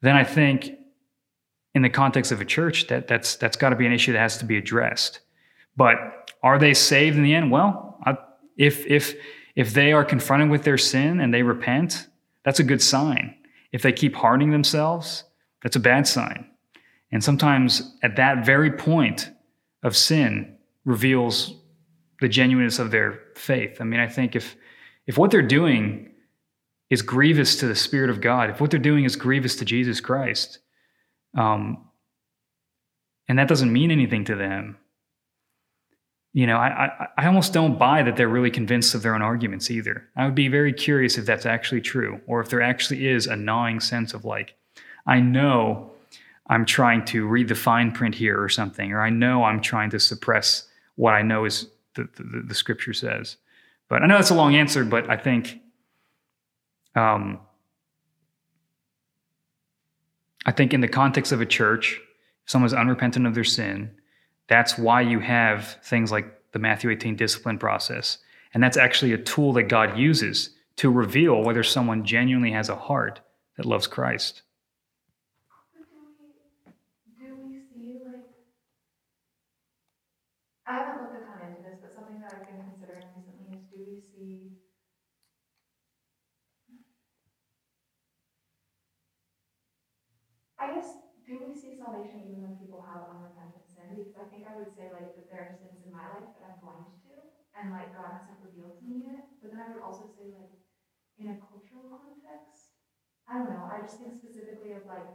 Then I think, in the context of a church, that that's that's got to be an issue that has to be addressed. But are they saved in the end? Well, I, if if if they are confronted with their sin and they repent, that's a good sign. If they keep hardening themselves, that's a bad sign. And sometimes at that very point of sin reveals the genuineness of their faith. I mean, I think if if what they're doing is grievous to the Spirit of God, if what they're doing is grievous to Jesus Christ, um, and that doesn't mean anything to them, you know, I, I, I almost don't buy that they're really convinced of their own arguments either. I would be very curious if that's actually true, or if there actually is a gnawing sense of like, I know I'm trying to read the fine print here or something, or I know I'm trying to suppress what I know is the, the, the scripture says. But I know that's a long answer, but I think um, I think in the context of a church, if someone's unrepentant of their sin, that's why you have things like the Matthew 18 discipline process. And that's actually a tool that God uses to reveal whether someone genuinely has a heart that loves Christ. But do we, do we see like, I haven't looked a ton into this, but something that I've been considering recently is do we see I guess, do we see salvation even when people have unrepentant sin? Because I think I would say like that there are sins in my life that I'm blind to, and like God hasn't revealed to me yet. But then I would also say like in a cultural context, I don't know. I just think specifically of like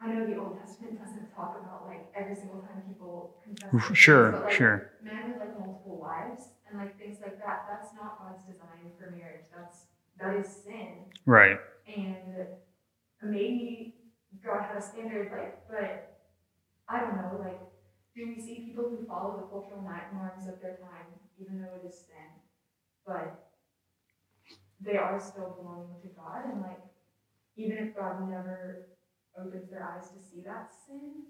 I know the Old Testament doesn't talk about like every single time people confess. Sure, but, like, sure. Men with like multiple wives and like things like that. That's not God's design for marriage. That's that is sin Right. and maybe God had a standard, like, but I don't know, like, do we see people who follow the cultural norms of their time, even though it is sin, but they are still belonging to God, and like, even if God never opens their eyes to see that sin,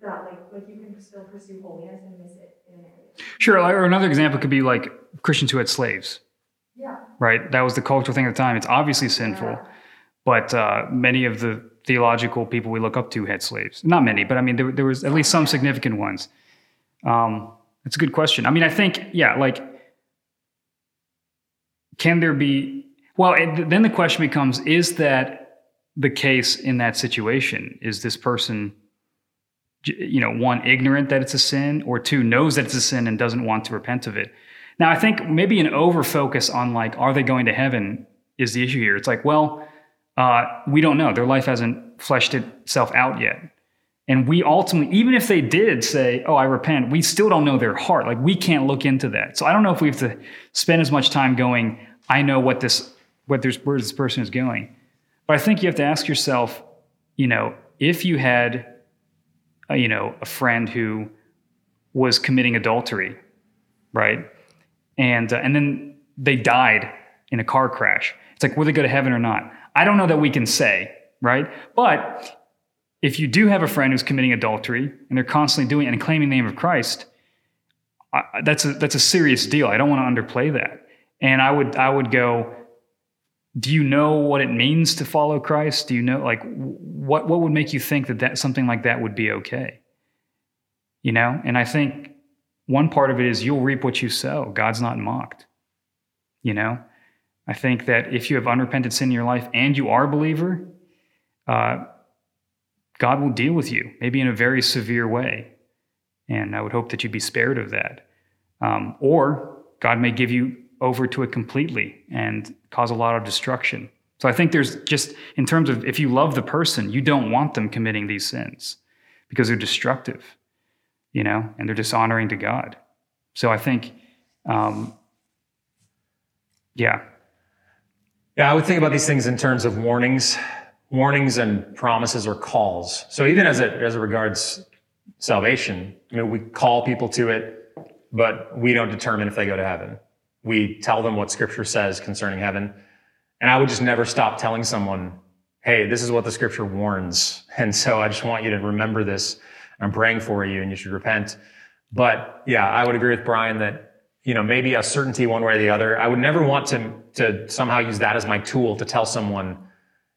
that like, like you can still pursue holiness and miss it in an area. Sure. Or another example could be like Christians who had slaves, Yeah. right? That was the cultural thing at the time. It's obviously sinful, Yeah. but uh, many of the theological people we look up to had slaves. Not many, but I mean, there, there was at least some significant ones. Um, that's a good question. I mean, I think, yeah, like, can there be, well, it, then the question becomes is that the case in that situation? Is this person, you know, one, ignorant that it's a sin, or two, knows that it's a sin and doesn't want to repent of it? Now, I think maybe an over focus on, like, are they going to heaven is the issue here. It's like, well, uh, we don't know. Their life hasn't fleshed itself out yet. And we ultimately, even if they did say, oh, I repent, we still don't know their heart. Like, we can't look into that. So I don't know if we have to spend as much time going, I know what this, what there's, where this person is going. But I think you have to ask yourself, you know, if you had, uh, you know, a friend who was committing adultery, right? And, uh, and then they died in a car crash. It's like, will they go to heaven or not? I don't know that we can say, right? But if you do have a friend who's committing adultery and they're constantly doing it and claiming the name of Christ, I, that's a that's a serious deal. I don't want to underplay that. And I would I would go, do you know what it means to follow Christ? Do you know like what what would make you think that that something like that would be okay? You know, and I think one part of it is you'll reap what you sow. God's not mocked. You know, I think that if you have unrepented sin in your life and you are a believer, uh, God will deal with you, maybe in a very severe way. And I would hope that you'd be spared of that. Um, or God may give you over to it completely and cause a lot of destruction. So I think there's just, in terms of if you love the person, you don't want them committing these sins because they're destructive, you know, and they're dishonoring to God. So I think, um, yeah. Yeah, I would think about these things in terms of warnings, warnings and promises or calls. So even as it as it regards salvation, I mean, we call people to it, but we don't determine if they go to heaven. We tell them what Scripture says concerning heaven, and I would just never stop telling someone, "Hey, this is what the Scripture warns," and so I just want you to remember this. I'm praying for you, and you should repent. But yeah, I would agree with Brian that you know, maybe a certainty one way or the other. I would never want to, to somehow use that as my tool to tell someone,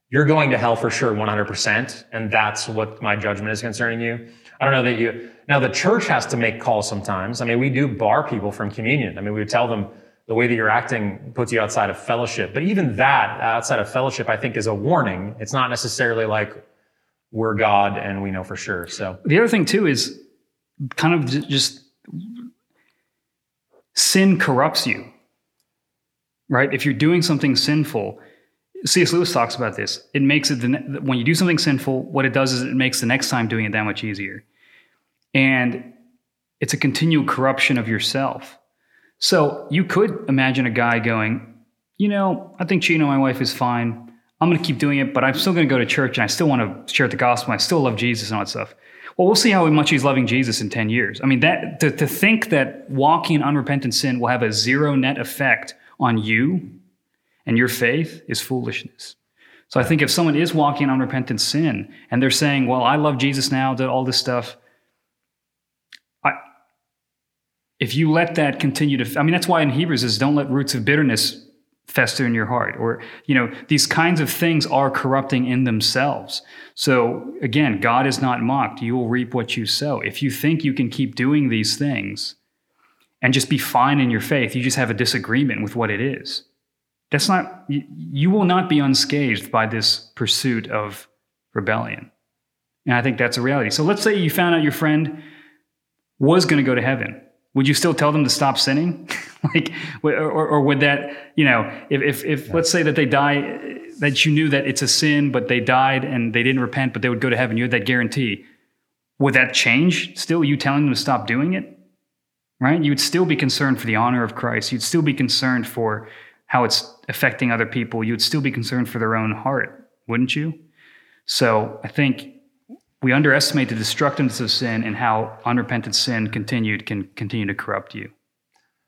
you're going to hell for sure 100%. And that's what my judgment is concerning you. I don't know that you, now the church has to make calls sometimes. I mean, we do bar people from communion. I mean, we tell them the way that you're acting puts you outside of fellowship. But even that outside of fellowship, I think is a warning. It's not necessarily like we're God and we know for sure. So the other thing too is kind of just sin corrupts you, right? If you're doing something sinful, C.S. Lewis talks about this. It makes it, when you do something sinful, what it does is it makes the next time doing it that much easier. And it's a continual corruption of yourself. So you could imagine a guy going, you know, I think cheating on my wife is fine. I'm going to keep doing it, but I'm still going to go to church and I still want to share the gospel. I still love Jesus and all that stuff. Well, we'll see how much he's loving Jesus in 10 years. I mean, that to, to think that walking in unrepentant sin will have a zero net effect on you and your faith is foolishness. So I think if someone is walking in unrepentant sin and they're saying, well, I love Jesus now, did all this stuff, I, if you let that continue to, I mean, that's why in Hebrews is don't let roots of bitterness fester in your heart or you know these kinds of things are corrupting in themselves. So again god is not mocked. You will reap what you sow. If you think you can keep doing these things and just be fine in your faith you just have a disagreement with what it is that's not you, you will not be unscathed by this pursuit of rebellion and i think that's a reality so let's say you found out your friend was going to go to heaven would you still tell them to stop sinning? like, or, or, would that, you know, if, if, if yeah. let's say that they die, that you knew that it's a sin, but they died and they didn't repent, but they would go to heaven, you had that guarantee. Would that change still you telling them to stop doing it? Right? You would still be concerned for the honor of Christ. You'd still be concerned for how it's affecting other people. You would still be concerned for their own heart, wouldn't you? So I think we underestimate the destructiveness of sin and how unrepentant sin continued can continue to corrupt you.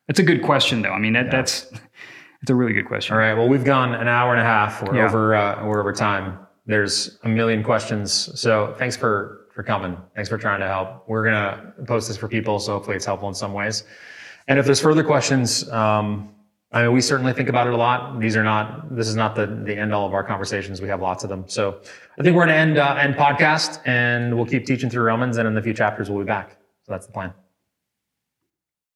That's a good question, though. I mean, that, yeah. that's it's a really good question. All right. Well, we've gone an hour and a half. We're yeah. over. Uh, we're over time. There's a million questions. So thanks for for coming. Thanks for trying to help. We're gonna post this for people, so hopefully it's helpful in some ways. And if there's further questions, um, I mean, we certainly think about it a lot. These are not, this is not the, the end all of our conversations. We have lots of them. So I think we're going to end, uh, end podcast and we'll keep teaching through Romans and in the few chapters we'll be back. So that's the plan.